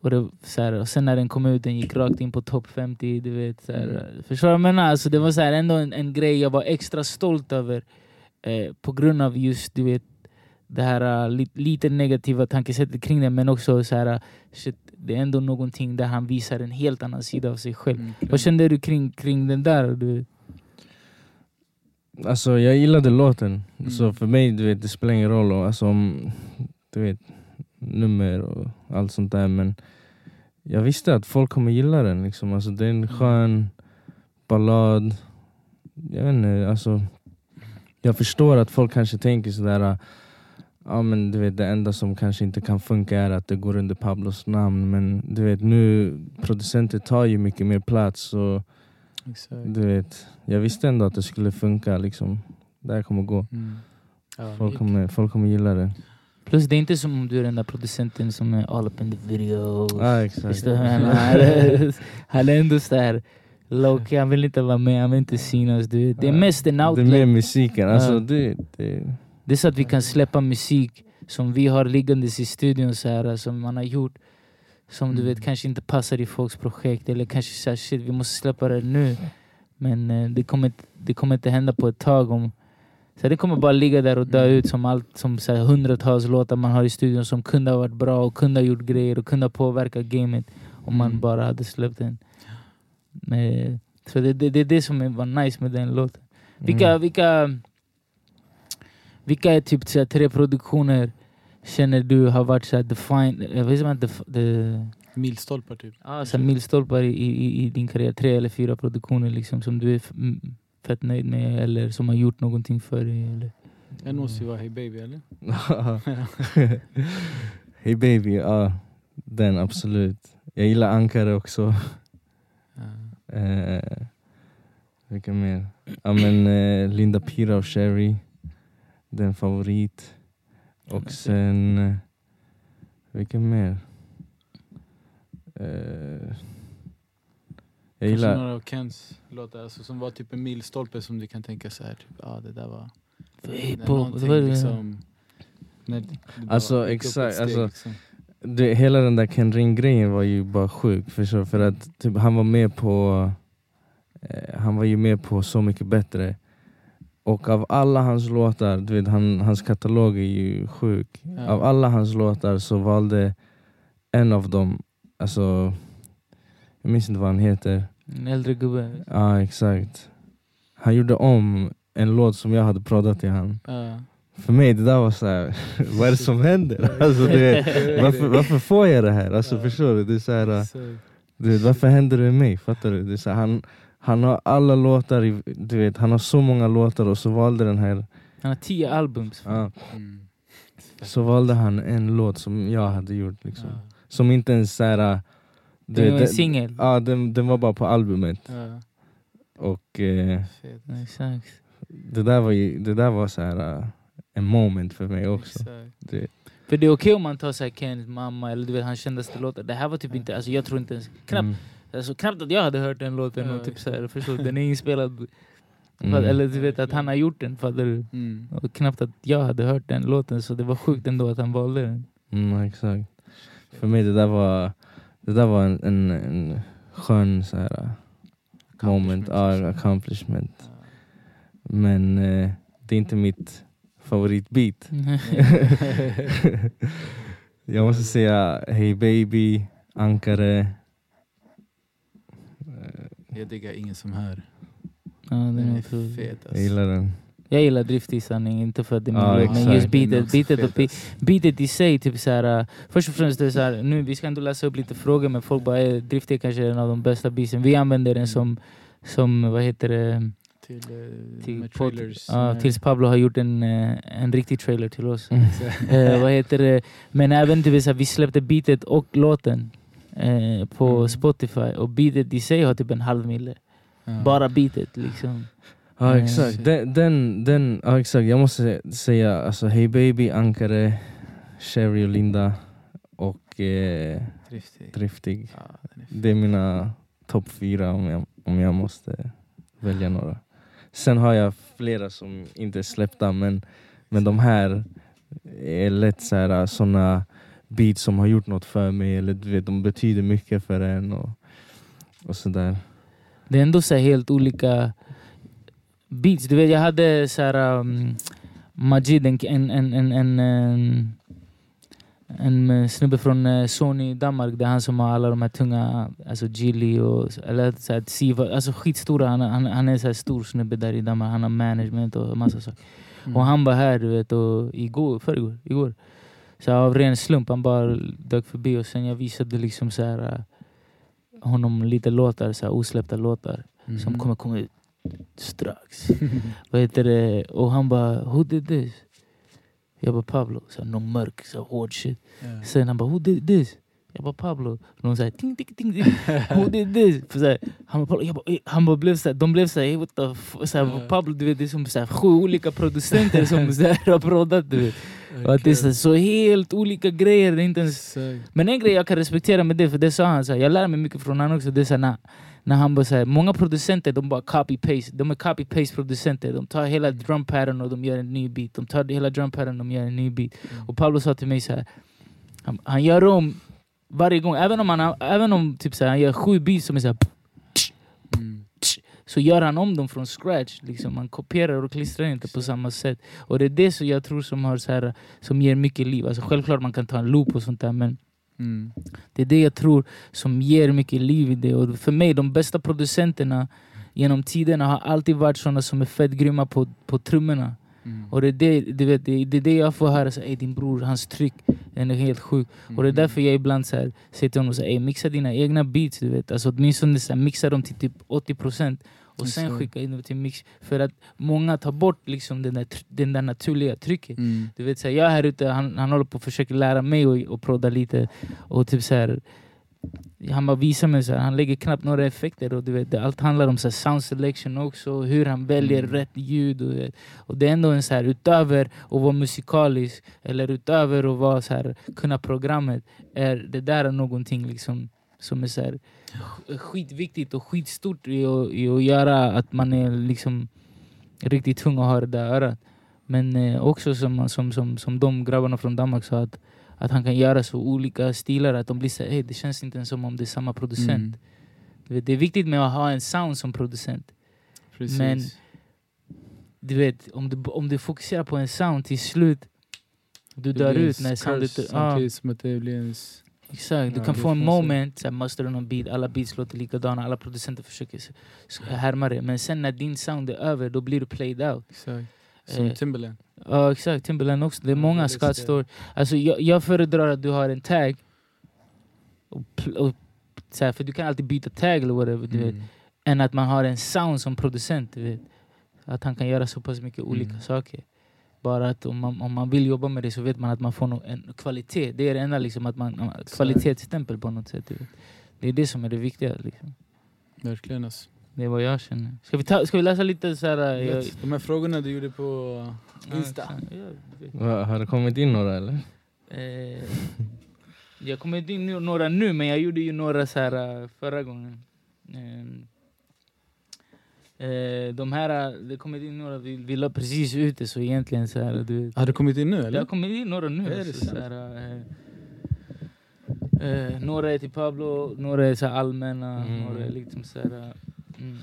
och, det, så här, och sen när den kom ut, den gick rakt in på topp 50. Du vet, så här, Mm. Förstår du vad jag menar? Alltså, det var så här, ändå en, en grej jag var extra stolt över. Eh, på grund av just du vet, det här uh, li, lite negativa tankesättet kring det. Men också så här, uh, shit, det är ändå någonting där han visar en helt annan sida av sig själv. Mm. Vad kände du kring, kring den där? Du, Alltså jag gillade låten, Mm. så för mig du vet, det spelar ingen roll alltså, om, du vet, nummer och allt sånt där men jag visste att folk kommer gilla den. Liksom. Alltså, det är en skön ballad. Jag vet inte, alltså, jag förstår att folk kanske tänker sådär Ja men du vet det enda som kanske inte kan funka är att det går under Pablos namn men du vet nu producenter tar ju mycket mer plats och Exakt. du vet, jag visste ändå att det skulle funka liksom. Det här kommer gå. Mm. Ja, Folk kommer, folk kommer gilla det. Plus det är inte som om du är den där producenten som är all up in the video. Ja exakt. Han, är- ändå sådär low key, han vill inte vara med, han vill inte synas. Du vet. Det är mest en Det är outlet. mer musiken, alltså det, det, Det är så att vi kan släppa musik som vi har liggandes i studion så här, som man har gjort. Som du Mm. vet kanske inte passar i folks projekt eller kanske så här, shit vi måste släppa det nu. Men eh, det, kommer, det kommer inte hända på ett tag. Om, så det kommer bara ligga där och dö Mm. ut som allt som så här, hundratals låtar man har i studion som kunde ha varit bra och kunde ha gjort grejer och kunde ha påverkat gamet om man Mm. bara hade släppt den. Men, så det är det, det, det som var nice med den låten. Vilka, Mm. vilka, vilka är typ så här, tre produktioner känner du har varit så här define, vet inte, def- the, Milstolpar typ. ah, här milstolpar i, i, i din karriär? Tre eller fyra produktioner liksom, som du är fett nöjd med eller som har gjort någonting för dig? Eller? En måste ju vara Hey Baby eller? hey baby, ja den absolut. Jag gillar Ankare också. Ja. Eh, vilka mer? Ja men eh, Linda Pira och Sherry. Den favorit. Och sen... Eh, vilka mer? Eh, jag Kanske gillar... några av Kens låtar alltså, som var typ en milstolpe som du kan tänka så här, typ, ja det där var... Det? liksom, när det Alltså, exakt, steg, alltså, liksom. det, hela den där Ken Ring grejen var ju bara sjuk. Förstår? För att typ, han var med på... Eh, han var ju med på Så mycket bättre. Och av alla hans låtar, du vet, han, hans katalog är ju sjuk. Ja. Av alla hans låtar så valde en av dem, alltså... Jag minns inte vad han heter. En äldre gubbe. Ja exakt. Han gjorde om en låt som jag hade proddat till han. Ja. För mig det där var så här, vad är det som händer? Alltså, du vet, varför, varför får jag det här? Alltså, Ja. förstår du? Det är så här, du vet, varför händer det med mig? Fattar du? Det är så här, han, han har alla låtar, i, du vet, han har så många låtar och så valde den här, Han har tio albums. ja, Mm. så valde han en låt som jag hade gjort. Liksom. Ja. Som inte ens så här, du Det vet, var en singel. Ja, den, den var bara på albumet. Ja. Och eh, Exakt. det där var, ju, det där var så här, eh, en moment för mig också. Det, För det är okej om man tar så här Kens mamma eller du vet hans kändaste låtar. Det här var typ inte, alltså jag tror inte ens, knappt, mm. alltså, knappt att jag hade hört den låten Ja, och typ så här, förstår? Den är inspelad. Mm. Eller du vet att han har gjort den, fattar du? Mm. Och knappt att jag hade hört den låten så det var sjukt ändå att han valde den. Mm, exakt. För mig det där var, det där var en, en, en skön så här, uh, moment, ja, accomplishment. Ja. Men eh, det är inte mitt favoritbeat. Jag måste säga Hey Baby, Ankare. Jag diggar ingen som hör. ja, den Den är fet Jag alltså. gillar den. Jag gillar drift i sanning, inte för att det är min Ja, låt, men just beatet, beatet, och fet, be, alltså. beatet i sig, typ så här, uh, först och främst det är så här, nu, vi ska ändå läsa upp lite frågor men folk bara, eh, drift är kanske en av de bästa beatsen. Vi använder den som, som vad heter det, Till, eh, till trailers. ja, tills Pablo har gjort en, eh, en riktig trailer till oss. Exakt. eh, vad heter det? Men även vet, så här, vi släppte beatet och låten eh, på Mm. Spotify och beatet i sig har typ en halv mille. Ja. Bara beatet liksom. Ja exakt, den, den, den, ja, exakt. jag måste säga alltså, Hey Baby, Ankare, Sherry och Linda och eh, Driftig. Driftig. Ja. Det är mina topp fyra om jag, om jag måste välja några. Sen har jag flera som inte är släppta men, men de här är lätt så här, såna beats som har gjort något för mig eller du vet, de betyder mycket för en och, och sådär. Det är ändå så helt olika beats. Du vet, jag hade så här, um, Majid, en, en, en, en, en, en, en eh, snubbe från eh, Sony Danmark. Det är han som har alla de här tunga, alltså Gilly och eller så här, Siva, alltså skitstora. Han, han, han är så här stor snubbe där i Danmark. Han har management och massa saker. Mm. Och han var här du vet, och igår, förrgår, igår. Så av ren slump, han bara dök förbi och sen jag visade liksom så här, uh, honom lite låtar, så här, osläppta låtar Mm. som kommer komma ut strax. Vad heter det? Och han bara, who did this? Jag bara Pablo, så någon mörk, så hård shit. Ja. Sen han bara, who did this? Jag bara Pablo. Någon såhär ting ting ting ting. Who did this? För så här, han bara. Jag bara, eh, han bara blev såhär, de blev såhär, hey, what the f-? Så här. Pablo du vet det är som så här, sju olika producenter som så här, har proddat du vet. Och att det är så, så helt olika grejer. Det inte ens... Men en grej jag kan respektera med det, för det sa han, så här, jag lär mig mycket från honom också. Det är så här, när, när han bara säger många producenter de bara copy-paste. De är copy-paste producenter. De tar hela drum pattern och de gör en ny beat. De tar hela drum pattern och de gör en ny beat. Mm. Och Pablo sa till mig så här, han, han gör om varje gång. Även om, han, även om typ så här, han gör sju beats som är så här, Mm. Så gör han om dem från scratch. Liksom. Han kopierar och klistrar inte på samma sätt. Och det är det som jag tror som, har så här, som ger mycket liv. Alltså, självklart man kan ta en loop och sånt där men Mm. det är det jag tror som ger mycket liv i det. Och för mig, de bästa producenterna genom tiderna har alltid varit såna som är fett grymma på, på trummorna. Mm. Och det är det, du vet, det, det är det jag får höra, så, "Ey, din bror, hans tryck, den är helt sjuk. Och det är därför jag ibland så här, säger till honom, så, här, "Ey, mixa dina egna beats, du vet. Alltså, åtminstone så här, mixa dem till typ 80% och sen skicka in dem till mix. För att många tar bort liksom den, där, den där naturliga trycket. Mm. Du vet, så här, jag är här ute, han, han håller på att försöka lära mig och, och prodda lite. Och typ så här, han bara visar mig, så här, han lägger knappt några effekter. Och du vet, allt handlar om så här, sound selection också, hur han väljer Mm. rätt ljud. Och, och det är ändå en så här, utöver att vara musikalisk, eller utöver att vara, så här, kunna programmet, är det där är någonting liksom, som är så här, sk- skitviktigt och skitstort i, att- i att göra att man är liksom riktigt tung och har det där örat. Men eh, också som, som, som, som de grabbarna från Danmark sa, att, att han kan göra så olika stilar att de blir så här, hey, det känns inte ens som om det är samma producent. Mm. Du vet, det är viktigt med att ha en sound som producent. Precis. Men- Du vet, om du, om du fokuserar på en sound till slut, du Det dör ut när soundet... Ja, Samtidigt som att det blir en... s- exakt. Du Ja, kan få en moment, så här, master någon beat, alla beats låter likadana, alla producenter försöker härma det. Men sen när din sound är över, då blir du played out. Exakt. Som Eh, Timberland. Ja exakt, Timberland också. Det är många det är Scott det. Store. Alltså jag, jag föredrar att du har en tag. Och, och, så här, för du kan alltid byta tag eller whatever, du vet. Mm. Än att man har en sound som producent. Du vet. Att han kan göra så pass mycket olika Mm. saker. Bara att om man, om man vill jobba med det så vet man att man får en kvalitet. Det är det enda liksom, att man, kvalitetsstämpel på något sätt. Vet. Det är det som är det viktiga. Liksom. Verkligen alltså. Det är vad jag känner. Ska vi, ta, ska vi läsa lite så här... Jag, Vet, De här frågorna du gjorde på Insta. Ja, Har det kommit in några eller? Eh, jag kommer inte in några nu, men jag gjorde ju några så här eh, förra gången. Eh, eh, de här, eh, det kommer in några, vi, vi la precis ut det så egentligen så här, du. Har det kommit in nu Det eller? har kommit in några nu. Är det sant? så här, eh, eh, några är till Pablo, några är så här allmänna, Mm. några är liksom så här, eh, mm.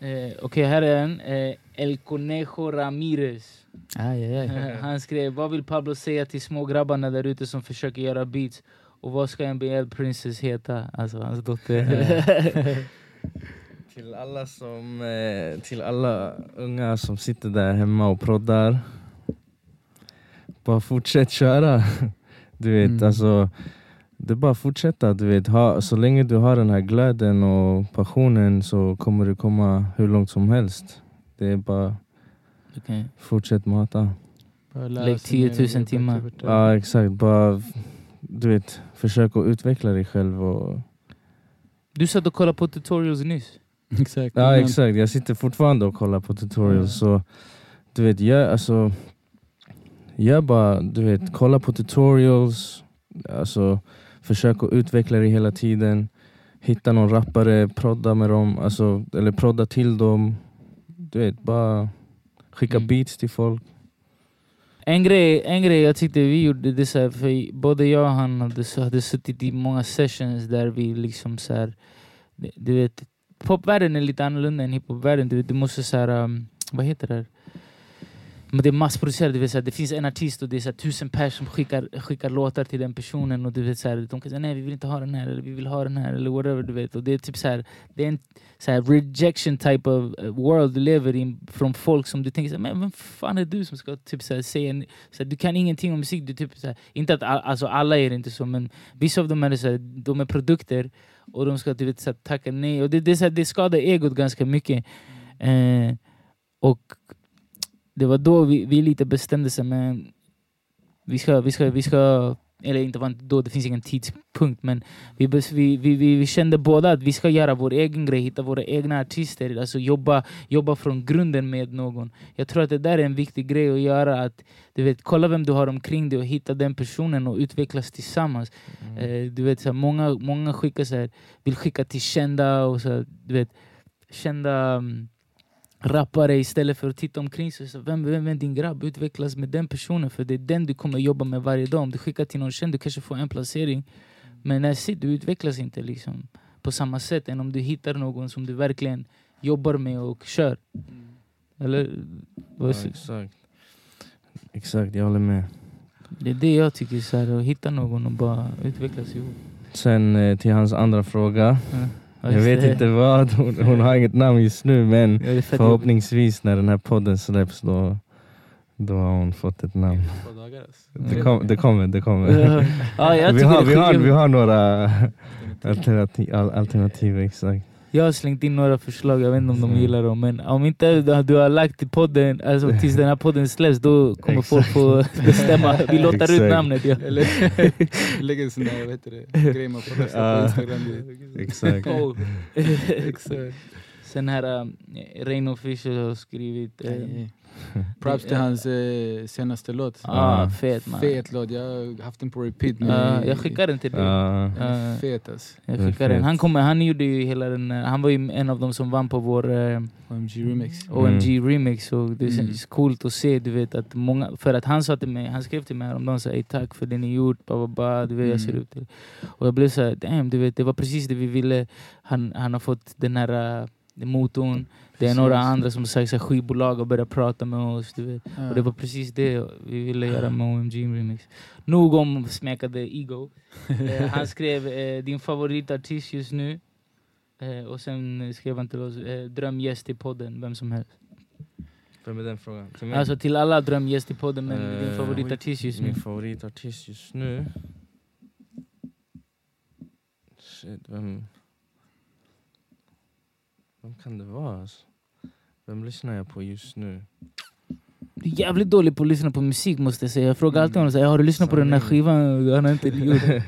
eh, Okej, här är en. Eh, El Conejo Ramirez. Aj, aj, aj. Eh, Han skrev, vad vill Pablo säga till små grabbarna där ute som försöker göra beats? Och vad ska en BL Princess heta? Alltså hans dotter. Till alla som, eh, till alla unga som sitter där hemma och proddar. Bara fortsätt köra. Du vet, Mm. alltså. Det är bara att fortsätta, du vet. Ha, så länge du har den här glöden och passionen så kommer du komma hur långt som helst. Det är bara Okej. fortsätt mata. Lägg sig mer 10 000 och bli timmar. Ja exakt, bara du vet, försök att utveckla dig själv. Och, Du satt och kollade på tutorials nyss. Exakt. ja exakt, jag sitter fortfarande och kollar på tutorials. Så du vet, jag, alltså, jag bara, du vet, kolla på tutorials. Alltså, försök att utveckla dig hela tiden. Hitta någon rappare, prodda med dem, alltså, eller prodda till dem. Du vet, bara skicka Mm. beats till folk. En grej, en grej jag tyckte vi gjorde, det så här, för både jag och han hade, så- hade suttit i många sessions där vi liksom så här, du- vet, popvärlden är lite annorlunda än hiphopvärlden. Du, du måste så här, um, vad heter det? Men det är massproducerat, det, vill säga, det finns en artist och det är så här, tusen personer som skickar, skickar låtar till den personen och du vet, så här, de kan säga nej vi vill inte ha den här eller vi vill ha den här eller whatever du vet. Och det är typ så här, det är en så här, rejection type of eh, world du lever i från folk som du tänker så här, men vem fan är du som ska typ så här, säga en, så här, du kan ingenting om musik. Du typ så här, inte att all, alltså alla är inte så men vissa av dem är så här, de är produkter och de ska du vet, så här, tacka nej. Och det, det, så här, det skadar egot ganska mycket. Eh, och det var då vi, vi lite bestämde sig men vi ska, vi ska, vi ska eller inte var då, det finns ingen tidspunkt, men vi, vi, vi, vi kände båda att vi ska göra vår egen grej, hitta våra egna artister, alltså jobba, jobba från grunden med någon. Jag tror att det där är en viktig grej att göra, att du vet, kolla vem du har omkring dig och hitta den personen och utvecklas tillsammans. Mm. Eh, du vet, så här, många, många skickar så här, vill skicka till kända och så här, du vet, kända um, rappare istället för att titta omkring sig. Så vem, vem är din grabb? Utvecklas med den personen för det är den du kommer jobba med varje dag. Om du skickar till någon känd, du kanske får en placering. Men that's it, du utvecklas inte liksom på samma sätt än om du hittar någon som du verkligen jobbar med och kör. Eller? Vad Ja, exakt. Exakt, jag håller med. Det är det jag tycker, så här, att hitta någon och bara utvecklas ihop. Sen eh, till hans andra fråga. Ja, Jag vet det. inte vad, hon, hon har inget namn just nu men Ja, det förhoppningsvis när den här podden släpps då, då har hon fått ett namn. Dagar alltså. Det, kom, det kommer, det kommer. Ja, jag vi, har, det vi, har, vi har några alternativ, al- alternativ exakt. Jag har slängt in några förslag, jag vet inte om de Mm. gillar dem. Men om inte du har lagt till podden, alltså tills den här podden släpps, då kommer folk få bestämma. Vi låter ut namnet. Ja. Eller lägger en sån där, vad heter det, grej man får testa på. Instagram. Exakt. Exakt. Sen här, äh, Rain Official har skrivit... Äh, Props till hans eh, senaste låt. ah, Ja. fet man. Fet låt, jag har haft den på repeat nu. Ja, jag skickar den till dig. Ja. Ja. Fet alltså. Jag Den skickar den. Han, kommer, han gjorde ju hela den, äh, han var ju en av de som vann på vår äh, OMG remix. OMG remix och det Mm. känns coolt att se, du vet att många, för att han sa till mig, han skrev till mig häromdagen så här, tack för det ni gjort, ba, ba, ba, du vet jag ser Mm. upp till Och jag blev så här, damn, du vet det var precis det vi ville, han, han har fått den här uh, motorn, det är Precis. några andra som sagt så här, skivbolag och börjat prata med oss, du vet. Ja. Och det var precis det vi ville göra med OMG remix. Nog om smekade ego. Eh, han skrev eh, din favoritartist just nu. Eh, och sen skrev han till oss, eh, drömgäst i podden, vem som helst. Vem är den frågan? Till? Alltså till alla drömgäst i podden, men din Eh, favoritartist just nu. Min favoritartist just nu? Shit, vem... Vem kan det vara alltså? Vem lyssnar jag på just nu? Du är jävligt dålig på att lyssna på musik måste jag säga. Jag frågar alltid honom, har du lyssnat på den här skivan? Han har inte gjort det.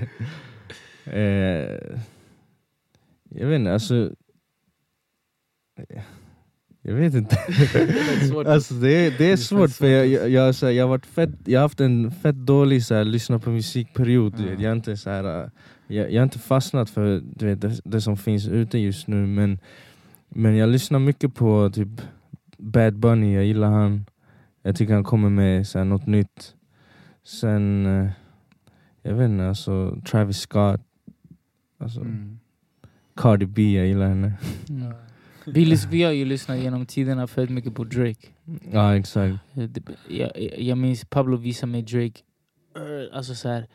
eh, jag vet inte, alltså... eh, Jag vet inte. svårt. alltså det, är, det är svårt för jag, jag, jag, så här, jag, har varit fett, jag har haft en fett dålig så här, lyssna på musikperiod. vet. Jag, har inte, så här, äh, jag, jag har inte fastnat för du vet, det, det som finns ute just nu men, men jag lyssnar mycket på typ Bad Bunny, jag gillar han. Jag tycker han kommer med så här, något nytt. Sen, eh, jag vet inte, alltså Travis Scott. Alltså, Mm. Cardi B, jag gillar henne. Mm. Vi, vi har ju lyssnat genom tiderna fett mycket på Drake. Ja exakt. Eh, Jag, jag- jag minns Pablo visade mig Drake, eh, alltså så här,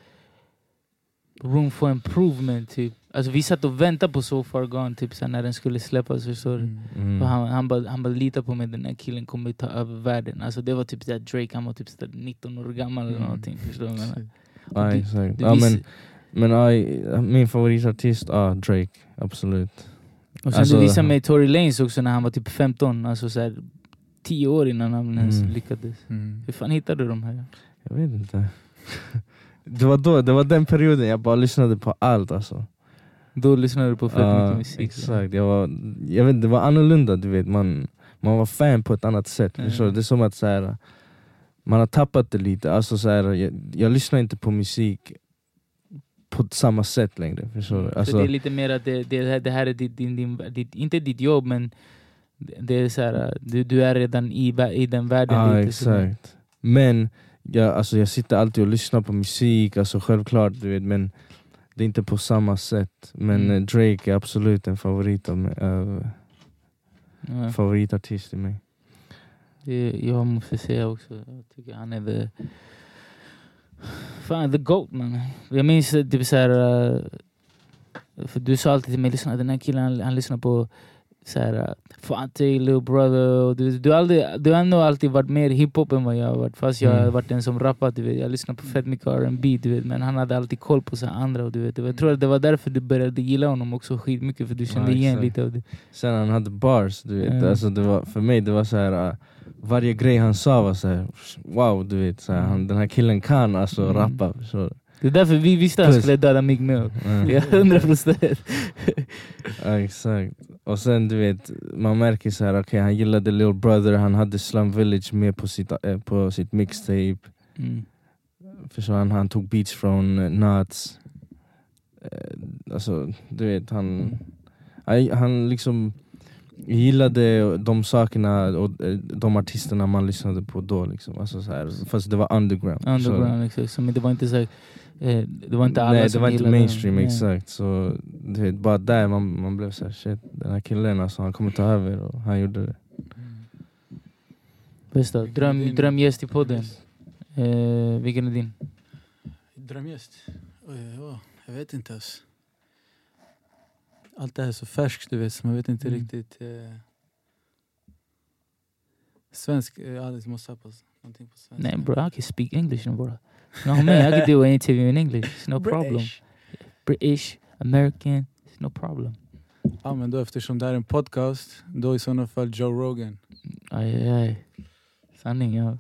room for improvement typ. Alltså vi satt och väntade på So Far Gone typ så när den skulle släppas. Förstår? Mm. Mm. Han, han, bara, han bara lita på mig, den här killen kommer ta över världen. Alltså det var typ här, Drake, han var typ så där 19 år gammal eller Mm. någonting. Förstår du vad jag menar? Det-. Det men, men ja, min favoritartist, ja Drake. Absolut. och sen alltså- du visade mig Tory Lanez också när han var typ 15, alltså så här, 10 år innan han ens Mm. lyckades. Mm. Hur fan hittade du de här? Jag vet inte. Det var, då, det var den perioden jag bara lyssnade på allt alltså. Då lyssnade du på fett Ja, mycket musik. Exakt, jag var, jag vet, det var annorlunda du vet. Man, man var fan på ett annat sätt. Mm. Det är som att så här, man har tappat det lite. Alltså, så här, jag, jag lyssnar inte på musik på samma sätt längre. Förstår du? Så Alltså, det är lite mer att det, det, här- det här är ditt, din, din, ditt, inte ditt jobb men det är så här, du, du är redan i, i den världen Ja lite. så exakt. Men jag, alltså, jag sitter alltid och lyssnar på musik, alltså, självklart du vet, men det är inte på samma sätt. Men Mm. eh, Drake är absolut en favorit av mig, äh, Ja, favoritartist i mig. det, jag måste säga också, jag tycker han är the... Fan, the GOAT man. Jag minns eh, typ så här, eh, för du sa alltid till mig, lyssna, den här killen han, han lyssnar på så här, Fante, Lil Brother. Du, du, aldrig, du har ändå alltid varit mer hiphop än vad jag har varit. Fast jag har Mm. varit den som rappat. Du vet. Jag lyssnar på fett mycket R&B du vet. Men han hade alltid koll på så andra. Och du vet. Jag tror att det var därför du började gilla honom också skitmycket. För du kände Ja, igen lite av det. Sen han hade bars, du vet. Ja. Alltså, det var, för mig det var så här. äh, varje grej han sa var så här, wow du vet. Så här, han, den här killen kan alltså Mm. rappa. Så, Det är därför vi visste att han skulle döda Mig Mill. Ja. Hundra procent. Ja, exakt. Och sen du vet, man märker så här, okej han gillade Little Brother, han hade Slum Village med på sitt, äh, på sitt mixtape. Mm. Förstår han, han tog beats från uh, Nuts. Eh, alltså, du vet, han, han, han liksom gillade de sakerna och de artisterna man lyssnade på då. Liksom. Alltså, så här, fast det var underground. Så, Underground, exakt. Som, det var inte så det var inte alla Nej det som var inte den. mainstream Nej. exakt. Så du vet, bara där man, man blev såhär shit, den här killen alltså, han kommer ta över och han gjorde det. Bästa, dröm, Din- drömgäst i podden. Eh, vilken är din? Drömgäst? Oj, ja, jag vet inte ens. Allt det här är så färskt du vet, så man vet inte Mm. riktigt. Eh... Svensk, eh, Alex måste ha på någonting på svenska. Nej bro, I can speak English bro. You know what I mean? I can do an interview in English. It's no problem. British. British, American, it's no problem. Ja men då eftersom det här är en podcast, då i sådana fall Joe Rogan. Aj, aj, aj. Sanning, ja.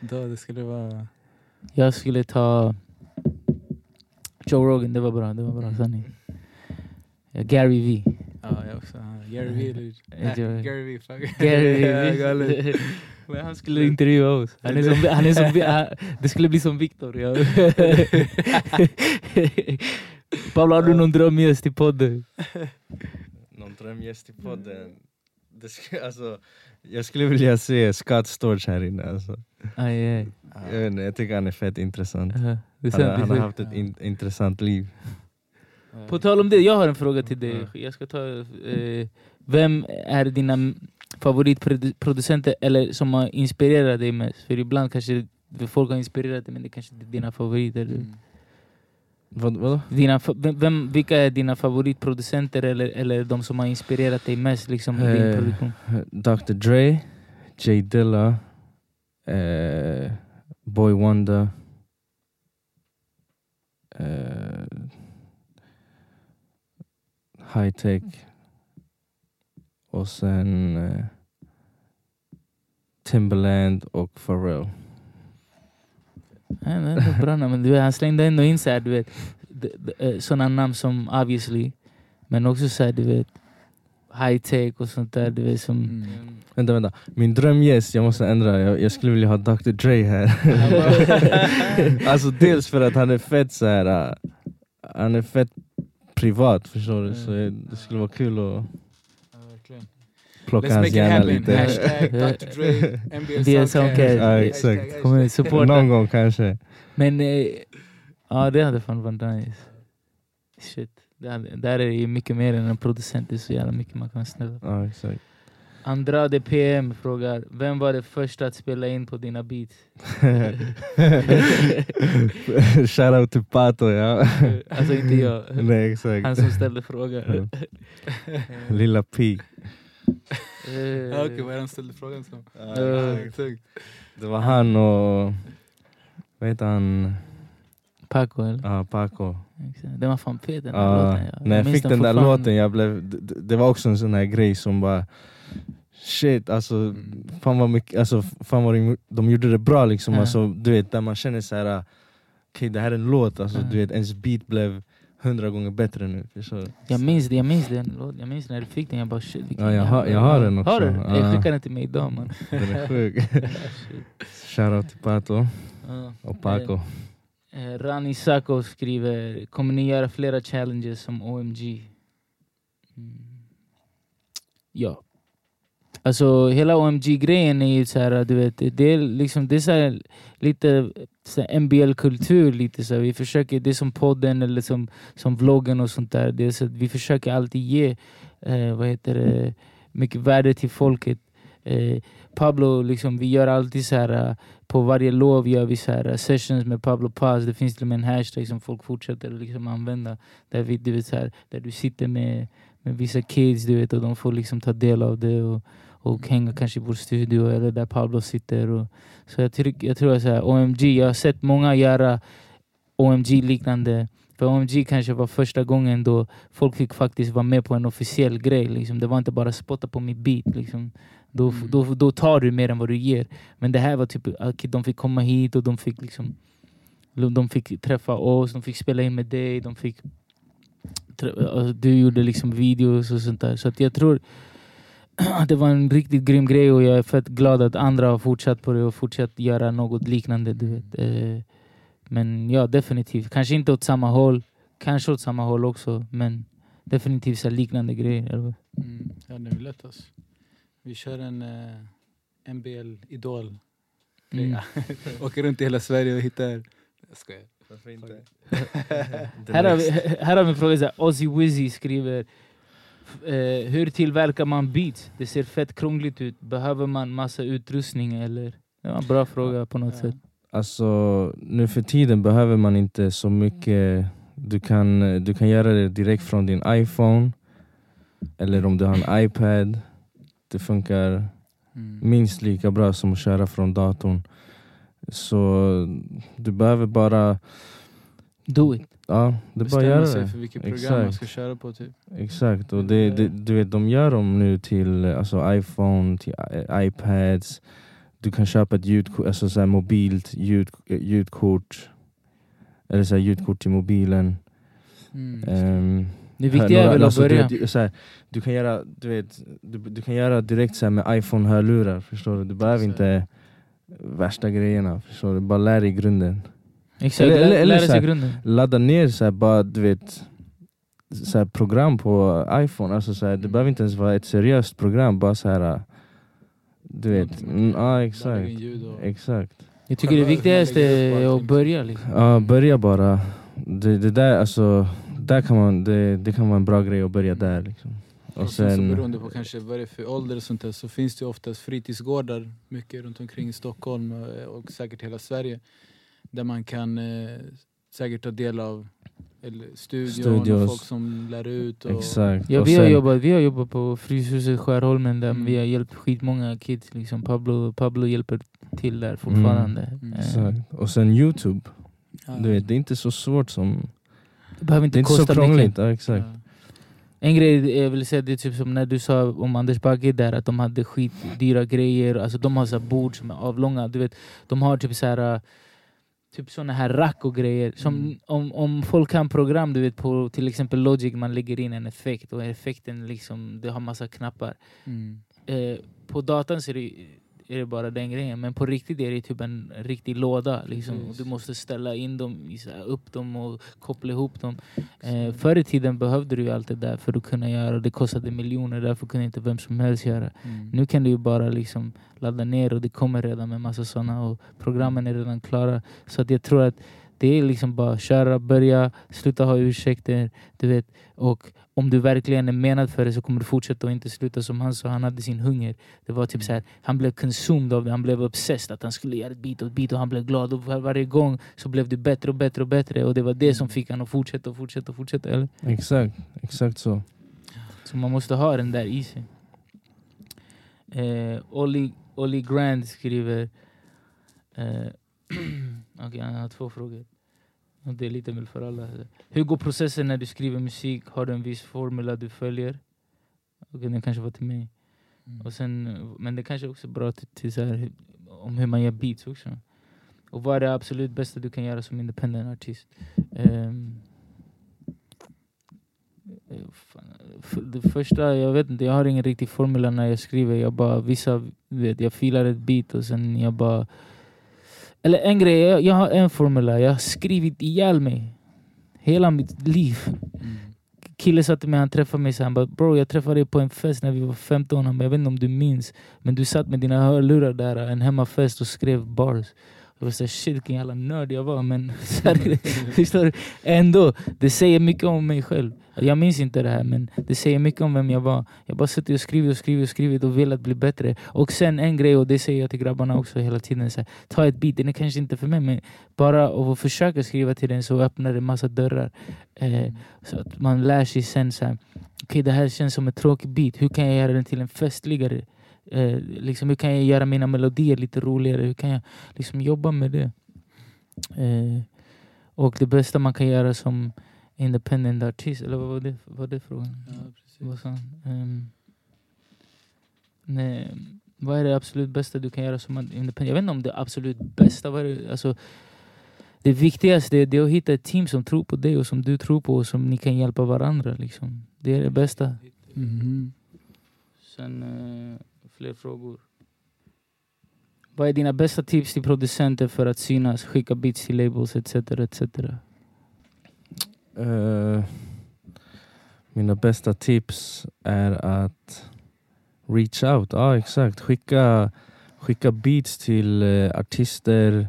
Då det skulle vara... Jag skulle ta Joe Rogan, det var bra. Det var bra, sanning. Gary V. Ja, jag också. Ja, Gary Vee. Joe- Gary Vee. fuck. Gary. Men han skulle intervjua oss. Han är som, han är som, det skulle bli som Viktor. Ja. Pablo, har du någon drömgäst i podden? Någon drömgäst i podden? Det skulle, alltså, jag skulle vilja se Scott Storch här inne. Alltså. Aj, aj. Jag, vet inte, jag tycker han är fett intressant. Det är Han, han har haft ett in, intressant liv. På tal om det, jag har en fråga till dig. Mm. Jag ska ta, eh, vem är dina favoritproducenter eller som har inspirerat dig mest? För ibland kanske folk har inspirerat dig men det kanske inte är dina favoriter. Mm. Vad, vadå? Dina, vem, vilka är dina favoritproducenter eller, eller de som har inspirerat dig mest liksom, i din Eh, produktion? Dr Dre, J Dilla, eh, Boy Wonder. Eh, High Tech. Och sen eh, Timberland och Pharrell. Det är bra namn. Men du vet, han slängde ändå in så här, du vet, d- d- eh, sådana namn som obviously, men också så här, du vet, high tech och sånt där. Du vet, som, Mm. Vänta, vänta. Min drömgäst, jag måste ändra. Jag, jag skulle vilja ha Dr Dre här. alltså dels för att han är fett så här. äh, han är fett privat, förstår du? Så Mm. det skulle vara kul att plocka Let's hans make it hjärna happen. lite. Hashtag Dr. Dre, NBL NBL Soundcast. Soundcast. Ja, exakt. Supporta. Någon gång kanske. Men eh, ja, det hade fan varit nice. Shit. Det där är det ju mycket mer än en producent. Det är så jävla mycket man kan ställa. Ja, exakt. Andrade PM frågar, vem var det första att spela in på dina beats? Shoutout till Pato, ja. alltså inte jag. Nej, exakt. Han som ställde frågan. Lilla P. Ja, Okej, vad är det han ställde frågan som? Det var han och... Vad heter han? Paco eller? Ja, Paco. Exakt. Den var fan fet den här Ja, låten. Ja. när jag fick den där fortfarande. låten, jag blev, det, det var också en sån här grej som bara Shit, alltså, Mm. fan vad mycket, alltså, fan vad de, de gjorde det bra liksom. Ja. Alltså, du vet, där man känner så här, okej det här är en låt, alltså, Ja. du vet, ens beat blev hundra gånger bättre nu. du? Jag minns det, jag minns den låten. Jag minns när du fick den. Jag bara shit Ja, jag har- jävla- jag har den också. Har du? Ja. Jag skickar den till mig idag man. Den är sjuk. Shoutout till Pato Ja. och Paco. Eh, Rani Sako skriver, kommer ni göra flera challenges som OMG? Mm. Ja. Alltså hela OMG-grejen är ju så här, du vet, det är liksom det är så här, lite så här MBL-kultur. lite så här. Vi försöker, det är som podden eller som, som vloggen och sånt där. Det är så att vi försöker alltid ge eh, vad heter det, mycket värde till folket. Eh, Pablo, liksom, vi gör alltid så här på varje lov gör vi så här sessions med Pablo Paz. Det finns till och med en hashtag som folk fortsätter liksom använda. Där, vi, du vet, så här, där du sitter med, med vissa kids du vet, och de får liksom ta del av det. Och, och hänga kanske i vår studio eller där Pablo sitter. Och, så jag, tyck, jag tror att så här, OMG, jag har sett många göra OMG-liknande. För OMG kanske var första gången då folk fick faktiskt vara med på en officiell grej. Liksom. Det var inte bara spotta på min beat. Liksom. Då, Mm. då, då tar du mer än vad du ger. Men det här var typ att de fick komma hit och de fick liksom De fick träffa oss, de fick spela in med dig, de fick... alltså, Du gjorde liksom videos och sånt där. Så att jag tror det var en riktigt grym grej och jag är fett glad att andra har fortsatt på det och fortsatt göra något liknande. Du vet. Eh, Men ja, definitivt. Kanske inte åt samma håll, kanske åt samma håll också, men definitivt så liknande grejer. Mm. Ja, det är lätt alltså. Vi kör en eh, NBL Idol. Mm. Åker runt i hela Sverige och hittar... Jag skojar. Här har vi, här har vi en fråga, Ozzy Wizzy skriver eh, Hur tillverkar man beats? Det ser fett krångligt ut. Behöver man massa utrustning eller? Det var en bra fråga på något Ja. sätt. Alltså nu för tiden behöver man inte så mycket. Du kan, du kan göra det direkt från din iPhone. Eller om du har en iPad. Det funkar Mm. minst lika bra som att köra från datorn. Så du behöver bara, Do it. Ja, det bara Bestämma göra sig för vilket program man Exakt. ska köra på. Typ. Exakt, och det, det, du vet, de gör dem nu till alltså, iPhone, till i- iPads. Du kan köpa ett ljudkort, alltså, så här, mobilt ljud, ljudkort. Eller så här, ljudkort till mobilen. Mm. Ehm, Det viktiga är väl att alltså, börja. Du, du, så här, du kan göra, du vet, du, du kan göra direkt så med iPhone-hörlurar, förstår du? Du behöver inte värsta grejerna, förstår du? Bara lär dig grunden. Exakt, eller- eller- eller lära så sig här- grunden. ladda ner så här, bara du vet så här, program på iPhone. Alltså, så här, det behöver inte ens vara ett seriöst program. Bara så här, du vet. Mm, ja Ladda exakt. Exakt. Jag tycker det viktigaste är att börja. Liksom. Ja, börja bara. Det, det där alltså, där kan man, det, det kan vara en bra grej att börja där. Liksom. Och Och sen så sen, beroende på kanske vad det är för ålder och sånt där så finns det oftast fritidsgårdar mycket runt omkring i Stockholm och, och säkert hela Sverige. Där man kan eh, säkert ta del av eller studion Studios. och folk som lär ut. Och, exakt. Ja, och vi, har jobbat, vi har jobbat på Fryshuset Skärholmen där Mm. vi har hjälpt skitmånga kids. Liksom. Pablo, Pablo hjälper till där fortfarande. Mm. Eh, exakt. Och sen Youtube. Ja. Du vet, det är inte så svårt som... Det behöver Det inte är inte så kosta krångligt. mycket. Ja, exakt. Ja. En grej jag vill säga det är typ som när du sa om Anders Bagge där att de hade skitdyra grejer. Alltså de har så här bord som är avlånga. Du vet, de har typ så här Typ såna här rack och grejer. Som Mm. om, om folk kan program, du vet på till exempel Logic, man lägger in en effekt och effekten liksom, det har massa knappar. Mm. Eh, på datorn så är det, är det bara den grejen, men på riktigt är det typ en riktig låda. Liksom. Precis. du måste ställa in dem, upp dem och koppla ihop dem. Eh, förr i tiden behövde du allt det där för att kunna göra det kostade miljoner, därför kunde inte vem som helst göra. Mm. Nu kan du ju bara liksom ladda ner och det kommer redan med massa sådana och programmen är redan klara. Så att jag tror att det är liksom bara köra, börja, sluta ha ursäkter. Du vet. Och om du verkligen är menad för det så kommer du fortsätta och inte sluta som han sa. Han hade sin hunger. Det var typ så här, han blev consumed av det. Han blev obsessed att han skulle göra ett beat och ett beat och han blev glad. Och var, varje gång så blev det bättre och bättre och bättre. Och det var det som fick han att fortsätta och fortsätta och fortsätta. Eller? Exakt, exakt så. Så man måste ha den där i sig. Eh, Olli Grand skriver... Eh, Okej, han har två frågor. Det är lite väl för alla. Hur går processen när du skriver musik? Har du en viss formula du följer? Okej, den kanske var till mig. Mm. Och sen, men det kanske också är bra till, till så här, om hur man gör beats också. Och vad är det absolut bästa du kan göra som independent artist? F- det första, jag vet inte, jag har ingen riktig formula när jag skriver. Jag bara, vissa, vet, jag filar ett beat och sen jag bara... Eller en grej, jag, jag har en formula. Jag har skrivit ihjäl mig. Hela mitt liv Mm. kille sa till mig, han träffade mig så han bara bro jag träffade dig på en fest när vi var 15, han bara, jag vet inte om du minns men du satt med dina hörlurar där, en hemmafest och skrev bars. Jag var såhär shit vilken jävla nörd jag var men förstår du? Ändå, det säger mycket om mig själv. Jag minns inte det här men det säger mycket om vem jag var. Jag bara suttit och skrivit och skrivit och skrivit och velat bli bättre. Och sen en grej, och det säger jag till grabbarna också hela tiden, så här, ta ett beat, den är kanske inte för mig men bara av att försöka skriva till den så öppnar det massa dörrar. Eh, så att man lär sig sen så här, okej det här känns som ett tråkigt beat, hur kan jag göra den till en festligare? Eh, liksom, hur kan jag göra mina melodier lite roligare? Hur kan jag liksom jobba med det? Eh, och det bästa man kan göra som independent artist, eller vad var det, vad var det frågan? Ja, precis. Vad? Ehm, nej, vad är det absolut bästa du kan göra som independent? Jag vet inte om det absolut bästa. Vad är det, alltså, det viktigaste är, det är att hitta ett team som tror på dig och som du tror på och som ni kan hjälpa varandra. Liksom. Det är det bästa. Mhm. Sen eh, fler frågor. Vad är dina bästa tips till producenter för att synas, skicka beats till labels etc. etc. Eh, mina bästa tips är att reach out. Ja exakt. Skicka, skicka beats till eh, artister,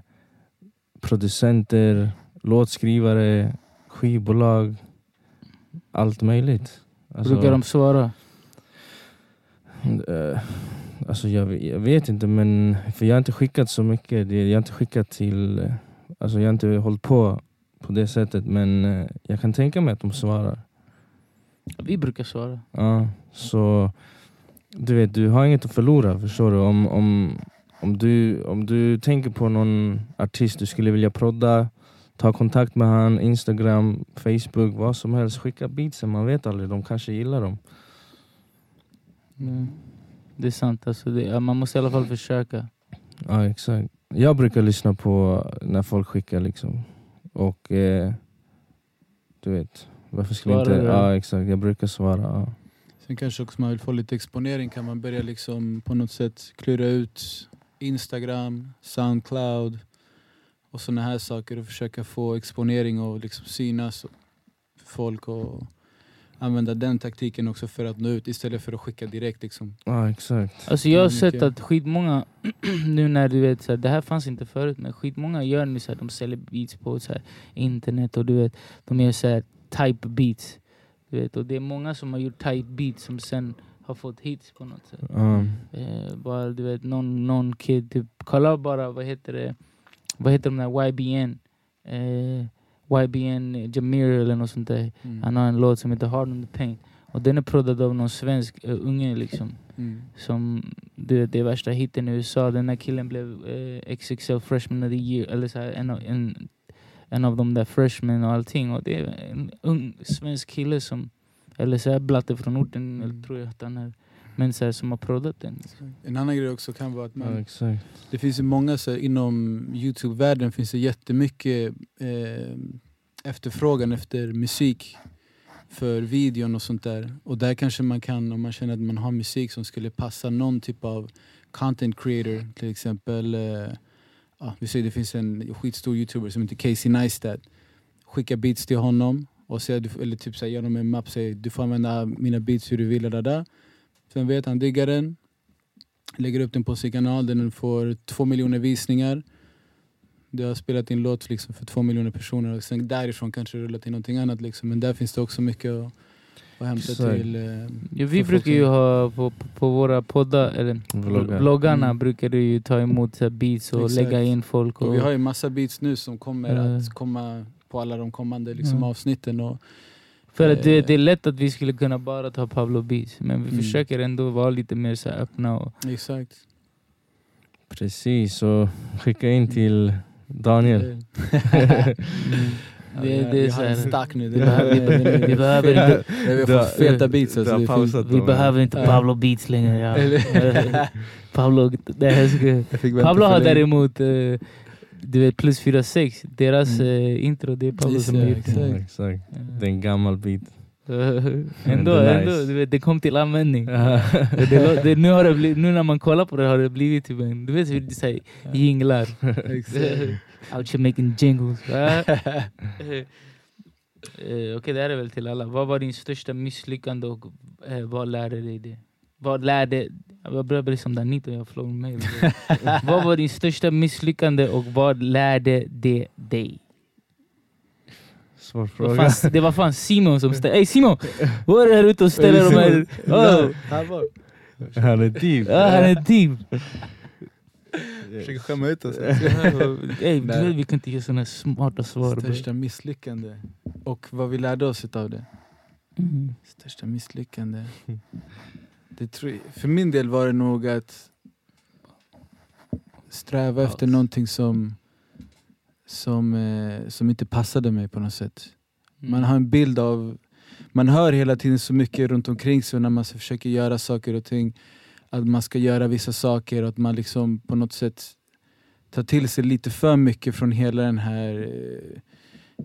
producenter, låtskrivare, skivbolag. Allt möjligt. Alltså, Brukar de svara? eh, alltså jag, jag vet inte men för jag har inte skickat så mycket. Jag har inte skickat till... Alltså jag har inte hållit på på det sättet men eh, jag kan tänka mig att de svarar. Vi brukar svara. Ja, så du vet, du har inget att förlora förstår du. Om, om, om, du, om du tänker på någon artist du skulle vilja prodda, ta kontakt med han, Instagram, Facebook, vad som helst. Skicka beatsen, man vet aldrig, de kanske gillar dem. Mm. Det är sant. Alltså det, man måste i alla fall försöka. Ja exakt. Jag brukar lyssna på när folk skickar liksom. Och eh, du vet, varför skulle inte... Ja exakt, jag brukar svara. Ja. Sen kanske också man vill få lite exponering kan man börja liksom på något sätt klura ut Instagram, Soundcloud och sådana här saker och försöka få exponering och liksom synas folk och använda den taktiken också för att nå ut istället för att skicka direkt. Liksom. Ja exakt. Alltså jag har Mm, sett att skitmånga, nu när du vet, så här, det här fanns inte förut, men skitmånga gör nu så här, de säljer beats på så här, internet och du vet, de gör så här, type beats. Du vet, och det är många som har gjort type beats som sen har fått hits på något sätt. Ja. Eh, bara du vet, någon, någon kid, typ, kolla bara vad heter det, vad heter de där YBN? Eh, YBN Jamir eller något sånt där. Mm. Han har en låt som heter Hard on the Paint. Och den är proddad av någon svensk eh, unge liksom. Mm. Som, du vet, det är värsta hitten i USA. Den här killen blev eh, XXL Freshman of the Year. Eller så här, en, en, en av de där freshmen och allting. Och det är en ung svensk kille som, eller så här blatte från orten, Mm. eller tror jag att han är. Men så här, som har proddat den. Liksom. En annan grej också kan vara att man ja exakt. Det finns ju många, så här, inom Youtube-världen finns det jättemycket eh, efterfrågan efter musik för videon och sånt där. Och där kanske man kan, om man känner att man har musik som skulle passa någon typ av content creator, till exempel eh, ja, vi säger det finns en skitstor youtuber som heter Casey Neistat. Skicka beats till honom och säga, eller typ säga genom en mapp, säg du får använda mina beats hur du vill. Där, där. Sen vet han diggar den, lägger upp den på sin kanal, den får två miljoner visningar. Du har spelat in låt liksom för två miljoner personer och sen därifrån kanske rulla till någonting annat. Liksom. Men där finns det också mycket att, att hämta Exakt. till. Eh, Ja, vi brukar ju ha på, på, våra poddar, eller Vloggar. vloggarna Mm. brukar du ju ta emot så beats och Exakt. lägga in folk. Och, och vi har ju massa beats nu som kommer Eh. att komma på alla de kommande liksom, Mm. avsnitten. Och, För att det, Eh. det är lätt att vi skulle kunna bara ta Pablo Beats, men vi Mm. försöker ändå vara lite mer så här öppna. Och, exakt. Precis, så skicka in till Daniel. det, Ja, det är vi så har en här, stack nu. vi, behöver, vi, vi behöver inte, Där vi har fått feta beats. Alltså, det är pausat fint. vi behöver inte Ja. Pablo Beats längre. Ja. Pablo, det här ska, Pablo har däremot eh, du vet, plus 46, deras Mm. eh, intro, det är Pablo som har gjort det. Exakt. Det är en gammal beat. ändå, Det är ändå nice. du vet, det kom till användning. det, det, nu, har det blivit, nu när man kollar på det har det blivit typ en, du vet hur det säger, jinglar. Exakt. Out here making jingles. Va? Eh, Okej, det här är väl till alla. Vad var din största misslyckande och eh, vad lärde dig det? Vad lärde... Jag börjar bli som Danito, jag flår med mig. vad var din största misslyckande och vad lärde det dig? Svår fråga. fan, det var fan Simon som ställde... Ey Simon! Vad är det här ute och ställer de här... Oh, Han är deep. ah, han är deep! Försöker skämma ut oss. Ey, du vi kan inte ge såna smarta svar. bro. Största misslyckande. Och vad vi lärde oss av det. Mm. Största misslyckande. Det för min del var det nog att sträva efter någonting som, som, eh, som inte passade mig på något sätt. Mm. Man har en bild av... Man hör hela tiden så mycket runt omkring sig när man försöker göra saker och ting. Att man ska göra vissa saker och att man liksom på något sätt tar till sig lite för mycket från hela den här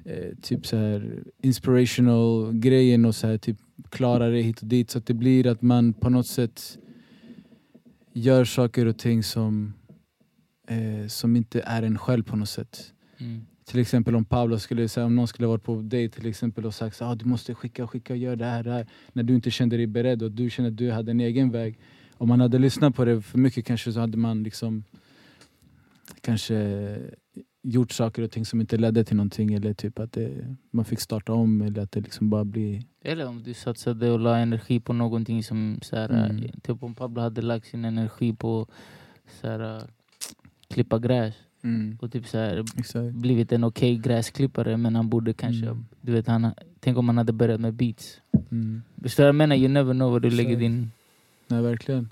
eh, eh, typ så här inspirational grejen och så här typ klara det hit och dit så att det blir att man på något sätt gör saker och ting som, eh, som inte är en själv på något sätt. Mm. Till exempel om Pablo skulle säga, om någon skulle varit på dig till exempel och sagt att ah, du måste skicka, skicka, gör det här, det här. När du inte kände dig beredd och du kände att du hade en egen väg. Om man hade lyssnat på det för mycket kanske så hade man liksom kanske gjort saker och ting som inte ledde till någonting eller typ att det, man fick starta om eller att det liksom bara blir... Eller om du satsade och la energi på någonting som så här, Mm. typ om Pablo hade lagt sin energi på så här, klippa gräs Mm, och typ så här, exakt. blivit en okej gräsklippare men han borde kanske, Mm. du vet, han, tänk om han hade börjat med beats. Mm. Förstår du vad jag menar? You never know vad du lägger Exakt. din... Nej, verkligen.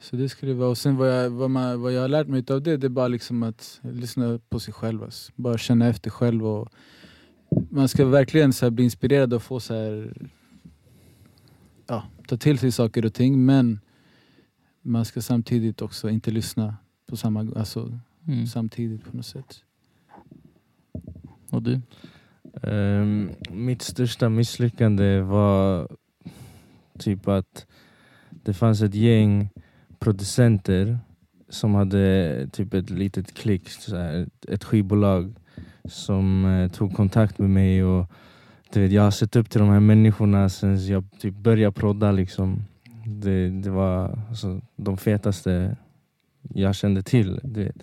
Så det skulle vara. Och sen vad jag, vad, man, vad jag har lärt mig av det, det är bara liksom att lyssna på sig själv. Alltså. Bara känna efter själv. Och man ska verkligen så här bli inspirerad och få så här, ja, ta till sig saker och ting. Men man ska samtidigt också inte lyssna på samma, alltså, Mm. samtidigt på något sätt. Och du? Ehm, mitt största misslyckande var typ att det fanns ett gäng producenter som hade typ ett litet klick, så här, ett, ett skivbolag som eh, tog kontakt med mig och du vet, jag har sett upp till de här människorna sen jag typ började prodda liksom. Det, det var alltså, de fetaste jag kände till. Du vet.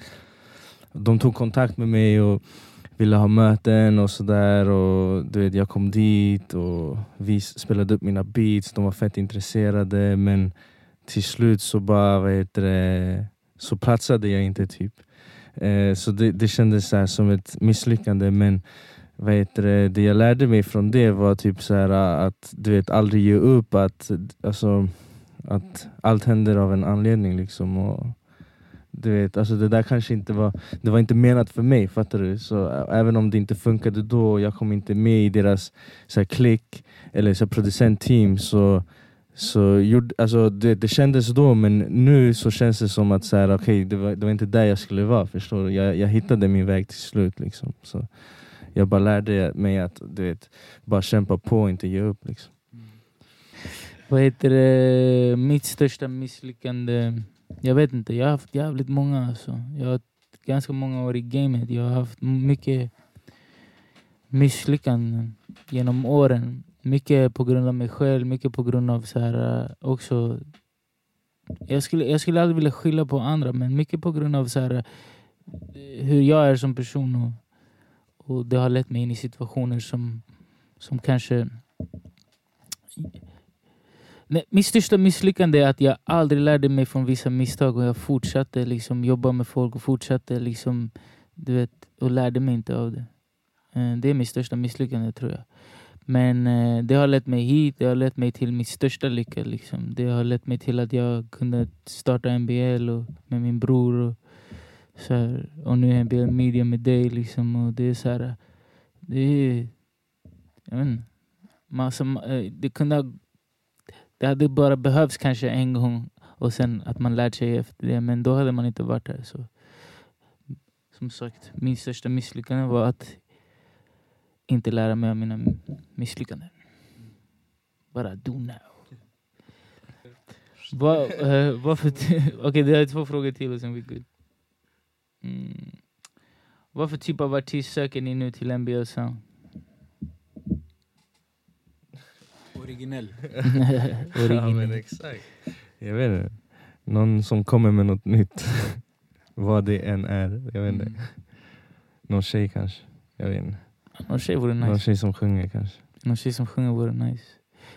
De tog kontakt med mig och ville ha möten och sådär. Och du vet, Jag kom dit och vi spelade upp mina beats. De var fett intresserade men till slut så bara, vad heter det, så platsade jag inte typ. Eh, så det, det kändes så här som ett misslyckande men vad heter det, det jag lärde mig från det var typ så här äh, att du vet aldrig ge upp. Att, alltså, att allt händer av en anledning liksom. Och, du vet, alltså det där kanske inte var, det var inte menat för mig, fattar du? Så äh, även om det inte funkade då, jag kom inte med i deras så här, klick eller så här, producentteam så, så gjorde, alltså, det, det kändes då men nu så känns det som att så här, okay, det, var, det var inte där jag skulle vara, förstår du? Jag, jag hittade min väg till slut liksom. Så jag bara lärde mig att du vet, bara kämpa på och inte ge upp liksom. Vad heter det? Mitt största misslyckande? Jag vet inte, jag har haft jävligt många alltså. Jag har haft ganska många år i gamet. Jag har haft mycket misslyckanden genom åren. Mycket på grund av mig själv, mycket på grund av så här eh, också... Jag skulle, jag skulle aldrig vilja skylla på andra, men mycket på grund av så här, eh, hur jag är som person. Och, och det har lett mig in i situationer som, som kanske Nej, mitt största misslyckande är att jag aldrig lärde mig från vissa misstag och jag fortsatte liksom jobba med folk och fortsatte liksom, du vet, och lärde mig inte av det. Eh, det är mitt största misslyckande tror jag. Men eh, det har lett mig hit, det har lett mig till min största lycka. Liksom. Det har lett mig till att jag kunde starta NBL och, med min bror. Och, så här, och nu är NBL Media med dig. Liksom, och det är så här, det är... Jag vet inte. Massa, alltså, eh, det kunde ha det hade bara behövts kanske en gång och sen att man lärt sig efter det. Men då hade man inte varit här. Så. Som sagt, min största misslyckande var att inte lära mig av mina misslyckanden. What I do now. Vad, eh, vad för ty- Okej, det är två frågor till och sen är vi good. Mm. Vad för typ av artist söker ni nu till NBL Sound? Originell. Ja, men exakt. Jag vet inte. Någon som kommer med något nytt. Vad det än är. Jag vet inte. Mm. Någon tjej kanske. Jag vet inte. Någon tjej vore Någon nice. tjej som sjunger kanske. Någon tjej som sjunger vore nice.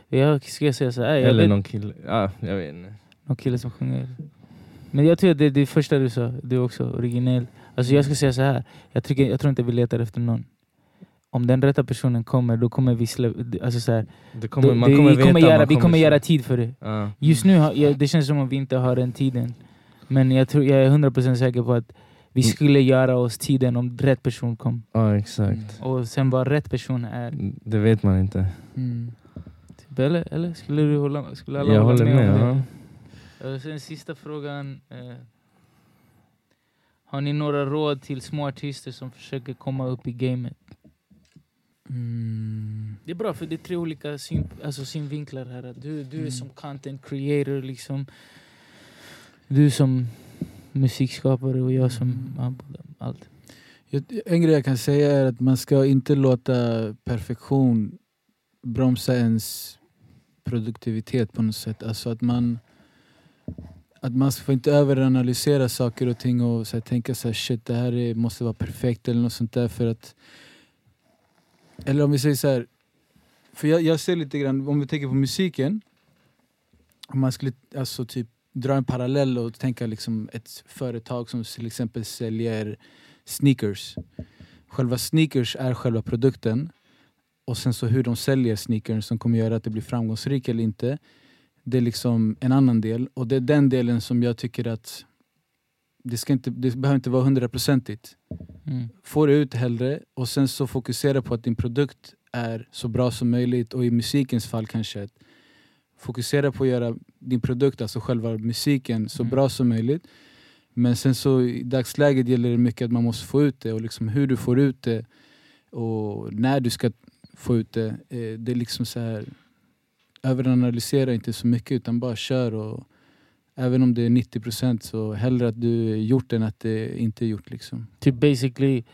Jag ska säga så här, jag Eller vet, någon kille. Ja, jag vet inte. någon kille som sjunger. Men jag tror att det är det första du sa, du också, originell. Alltså jag ska säga så här. Jag, tycker, jag tror inte vi letar efter någon. Om den rätta personen kommer, då kommer vi släppa... Alltså så här, kommer, då, man kommer vi veta. kommer, man göra, vi kommer göra tid för det. Ja. Just nu, har, jag, det känns som att vi inte har den tiden. Men jag, tror, jag är 100% säker på att vi Mm. skulle göra oss tiden om rätt person kom. ja, exakt. Och sen vad rätt person är. Det vet man inte. Mm. Typ, Eller, eller skulle du hålla, skulle alla Jag hålla håller med. Ja. Och sen sista frågan. Eh, Har ni några råd till små artister som försöker komma upp i gamet? Mm. Det är bra för det är tre olika syn, alltså synvinklar här. Du, du är Mm. som content creator, liksom. du som musikskapare och jag som Mm. allt. En grej jag kan säga är att man ska inte låta perfektion bromsa ens produktivitet på något sätt. Alltså att man att man får inte överanalysera saker och ting och så här, tänka så här, shit det här är, måste vara perfekt eller något sånt där för att eller om vi säger så här för jag, jag ser lite grann, om vi tänker på musiken om man skulle alltså typ dra en parallell och tänka liksom ett företag som till exempel säljer sneakers. Själva sneakers är själva produkten och sen så hur de säljer sneakers som kommer göra att det blir framgångsrikt eller inte. Det är liksom en annan del och det är den delen som jag tycker att det, ska inte, det behöver inte vara hundraprocentigt. Mm. Få det ut hellre och sen så fokusera på att din produkt är så bra som möjligt och i musikens fall kanske fokusera på att göra din produkt, alltså själva musiken, så Mm. bra som möjligt. Men sen så i dagsläget gäller det mycket att man måste få ut det och liksom hur du får ut det och när du ska få ut det. eh, Det är liksom så här överanalysera inte så mycket utan bara kör och även om det är 90% så hellre att du gjort än att det inte är gjort liksom. Typ basically,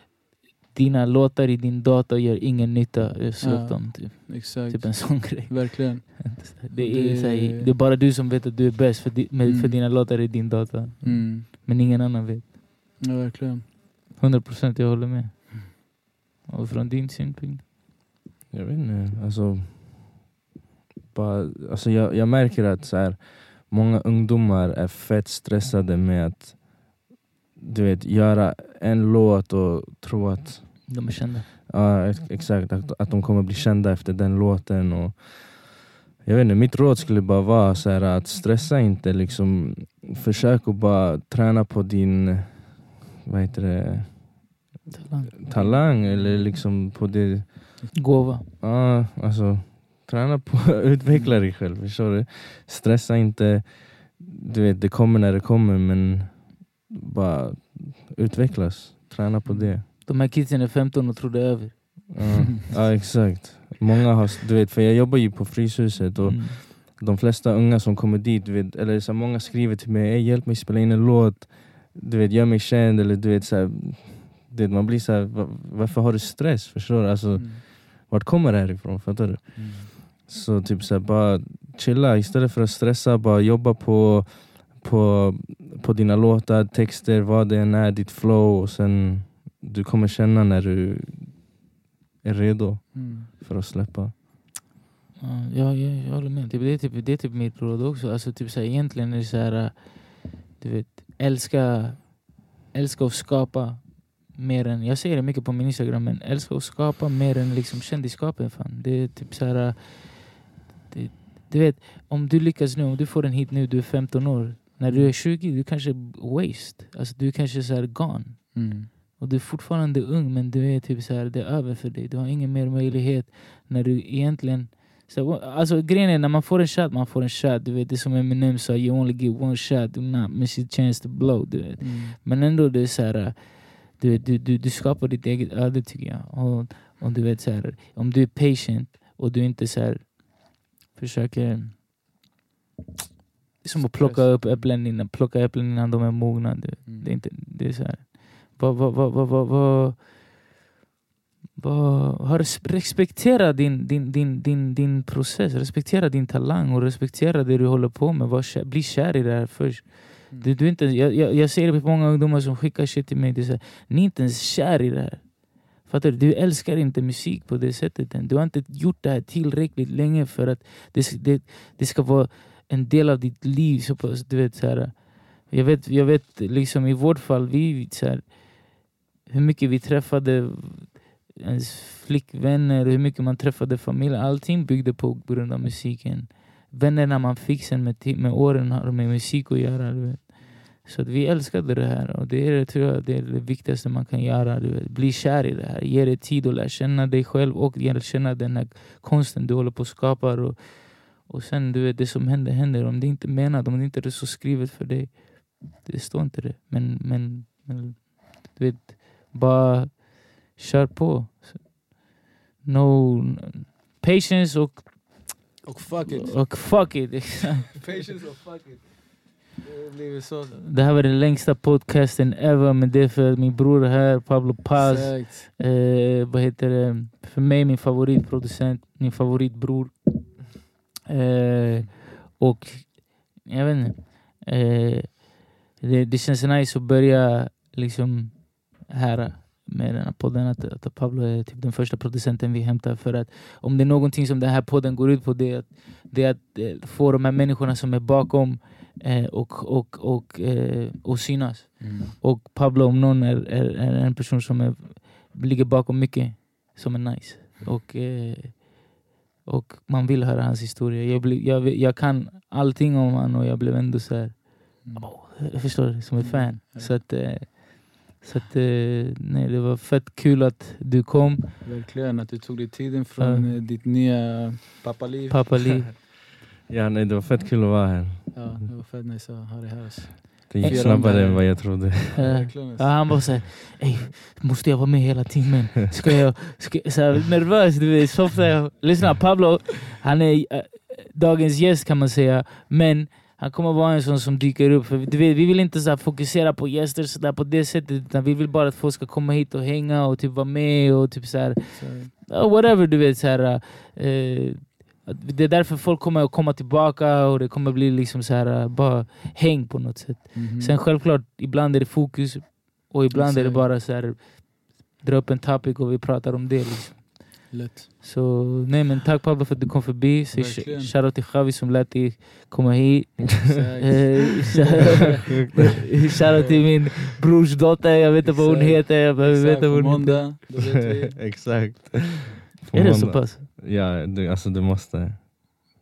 dina låtar i din data gör ingen nytta. Släpp Ja. dem. Typ. Exakt. typ en sån grej. Verkligen. Det är, Det- här, det är bara du som vet att du är bäst för, di, med, Mm. för dina låtar i din data. Mm. Men ingen annan vet. Ja, verkligen. 100 procent, jag håller med. Och från din synpunkt? Jag vet inte, alltså... Bara, alltså jag, jag märker att så här, många ungdomar är fett stressade med att du vet, göra en låt och tro att De är kända. Ja, ex- exakt. Att, att de kommer bli kända efter den låten. Och jag vet inte, mitt råd skulle bara vara så här, att stressa inte. Liksom, försök att bara träna på din vad heter det, Talang. talang. Eller liksom på det... Gåva. Ja, alltså, träna på att utveckla dig själv. Förstår du? Stressa inte. Du vet, det kommer när det kommer. Men bara utvecklas. Träna på det. De här kidsen är 15 och tror det är över. Ja, ja exakt. Många har, du vet, för jag jobbar ju på Fryshuset och Mm. de flesta unga som kommer dit, vet, eller så många skriver till mig "Ey, hjälp mig spela in en låt, du vet, gör mig känd. Eller, du vet, så här, du vet, man blir så här, "Va- varför har du stress? Förstår du? Alltså, Mm. Vart kommer det här ifrån? Fattar du? Mm. Så typ så här, bara chilla istället för att stressa, bara jobba på, på, på dina låtar, texter, vad det än är, ditt flow och sen du kommer känna när du är redo Mm. för att släppa. Ja, jag, jag, håller med. Typ, det, är typ, det är typ mitt råd också. Alltså, typ, så här, egentligen är det så här, äh, du vet, älska, älska att skapa mer än, jag säger det mycket på min Instagram, men älska att skapa mer än liksom kändisskapet. Fan. Det är typ så här, äh, det, du vet, om du lyckas nu, om du får en hit nu, du är 15 år. När du är 20, du kanske är waste. Alltså, du är kanske så här gone. Mm. Och du är fortfarande ung men du är typ så här, det är över för dig. Du har ingen mer möjlighet när du egentligen... Så, alltså grejen är när man får en shot, man får en shot. Du vet, det är som Eminem sa, you only get one shot, do not miss your chance to blow. Du vet. Mm. Men ändå det är så här, du, du, du, du skapar ditt eget öde tycker jag. Och, och du vet så här, om du är patient och du inte så här, försöker... Det är som att plocka upp äpplen innan, plocka äpplen innan de är mogna. Du. Mm. det, är inte, det är så här. Vad, vad, vad, vad, vad, vad, har respektera din, din, din, din, din process, respektera din talang och respektera det du håller på med. Var bli kär i det här först. Mm. Du, du inte, jag, jag, jag ser det på många ungdomar som skickar shit till mig. Det är så här, Ni är inte ens kär i det här. Fattar du? Du älskar inte musik på det sättet än. Du har inte gjort det här tillräckligt länge för att det, det, det ska vara en del av ditt liv. Så pass, du vet, så här, jag vet, jag vet liksom i vårt fall, vi, så här, hur mycket vi träffade ens flickvänner, hur mycket man träffade familj. Allting byggde på grund av musiken. Vännerna man fick sen med, med åren har med musik att göra. Du vet. Så att vi älskade det här och det är, tror jag, det är det viktigaste man kan göra. Du vet. Bli kär i det här. Ge dig tid att lära känna dig själv och känna den här konsten du håller på att skapa. Och, och sen du vet, det som händer, händer. Om det inte är menat, om det inte är så skrivet för dig, det står inte det. Men, men, men Du vet, bara kör på. No... Patience och, Och fuck it. och fuck it. Patience och fuck it. Det så. Här var den längsta podcasten ever, men det är för att min bror är här, Pablo Paz. Eh, vad heter det? För mig min favoritproducent, min favoritbror. Eh, och jag vet inte. Eh, det, det känns nice att börja liksom här med den här podden. Att, att Pablo är typ den första producenten vi hämtar. För att om det är någonting som den här podden går ut på det är att, det är att eh, få de här människorna som är bakom eh, och, och, och, eh, och synas. Mm. Och Pablo om någon är, är, är en person som är, ligger bakom mycket som är nice. Och, eh, och man vill höra hans historia. Jag, blir, jag, jag kan allting om honom och jag blev ändå så här, Mm. jag förstår som ett fan. Ja. Så att, eh, så att eh, nej, det var fett kul att du kom, Verkligen, att du tog dig tiden från Ja. eh, ditt nya pappaliv. pappa Liv. Ja, nej, det var fett kul att vara här. Ja, det var fett nice att ha dig här. Alltså. Det gick snabbare än vad jag trodde. Verkligen. Ja, Alltså. han bara såhär, "Ey, måste jag vara med hela timmen? Ska jag, ska, så här, nervös, du vet. Lyssna, Pablo, han är äh, dagens gäst kan man säga, men han kommer vara en sån som dyker upp. För, vet, vi vill inte så fokusera på gäster så där, på det sättet, utan vi vill bara att folk ska komma hit och hänga och typ vara med och typ så här, ja, whatever du vet. Så här, att det är därför folk kommer att komma tillbaka och det kommer bli liksom så här, eh, bara häng på något sätt. mhm. Sen självklart, ibland är det fokus och ibland är det bara så här, dra upp en topic och vi pratar om det. Liksom. Lätt. Så nej men tack Pablo för att du kom förbi. Så Shoutout till Javi som lät dig komma hit. Shoutout till min brors dotter, jag vet inte vad hon heter. Jag behöver Exakt, veta vad hon heter. måndag. Exakt. På Är det så pass? Ja, du, alltså du måste.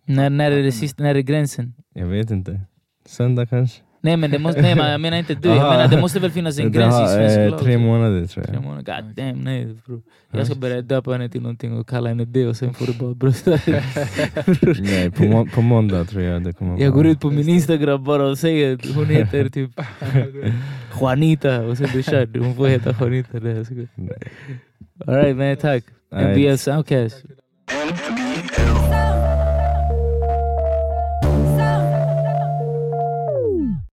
När, när är det sista, när är gränsen? Jag vet inte. Söndag kanske? Nej men det måste, nej, men jag menar inte du, jag menar det måste väl finnas en gräns i svensk eh, lag. Tre månader tror Tre jag. månader. God damn, nej bro. Jag ska börja döpa henne till någonting och kalla henne det och sen får du bara brösta. Nej, på, må på måndag tror jag det kommer Jag går ut på min instagram bara och säger att hon heter typ Juanita och sen är det kört. Hon får heta Juanita. Alright man, tack. MBS Soundcast.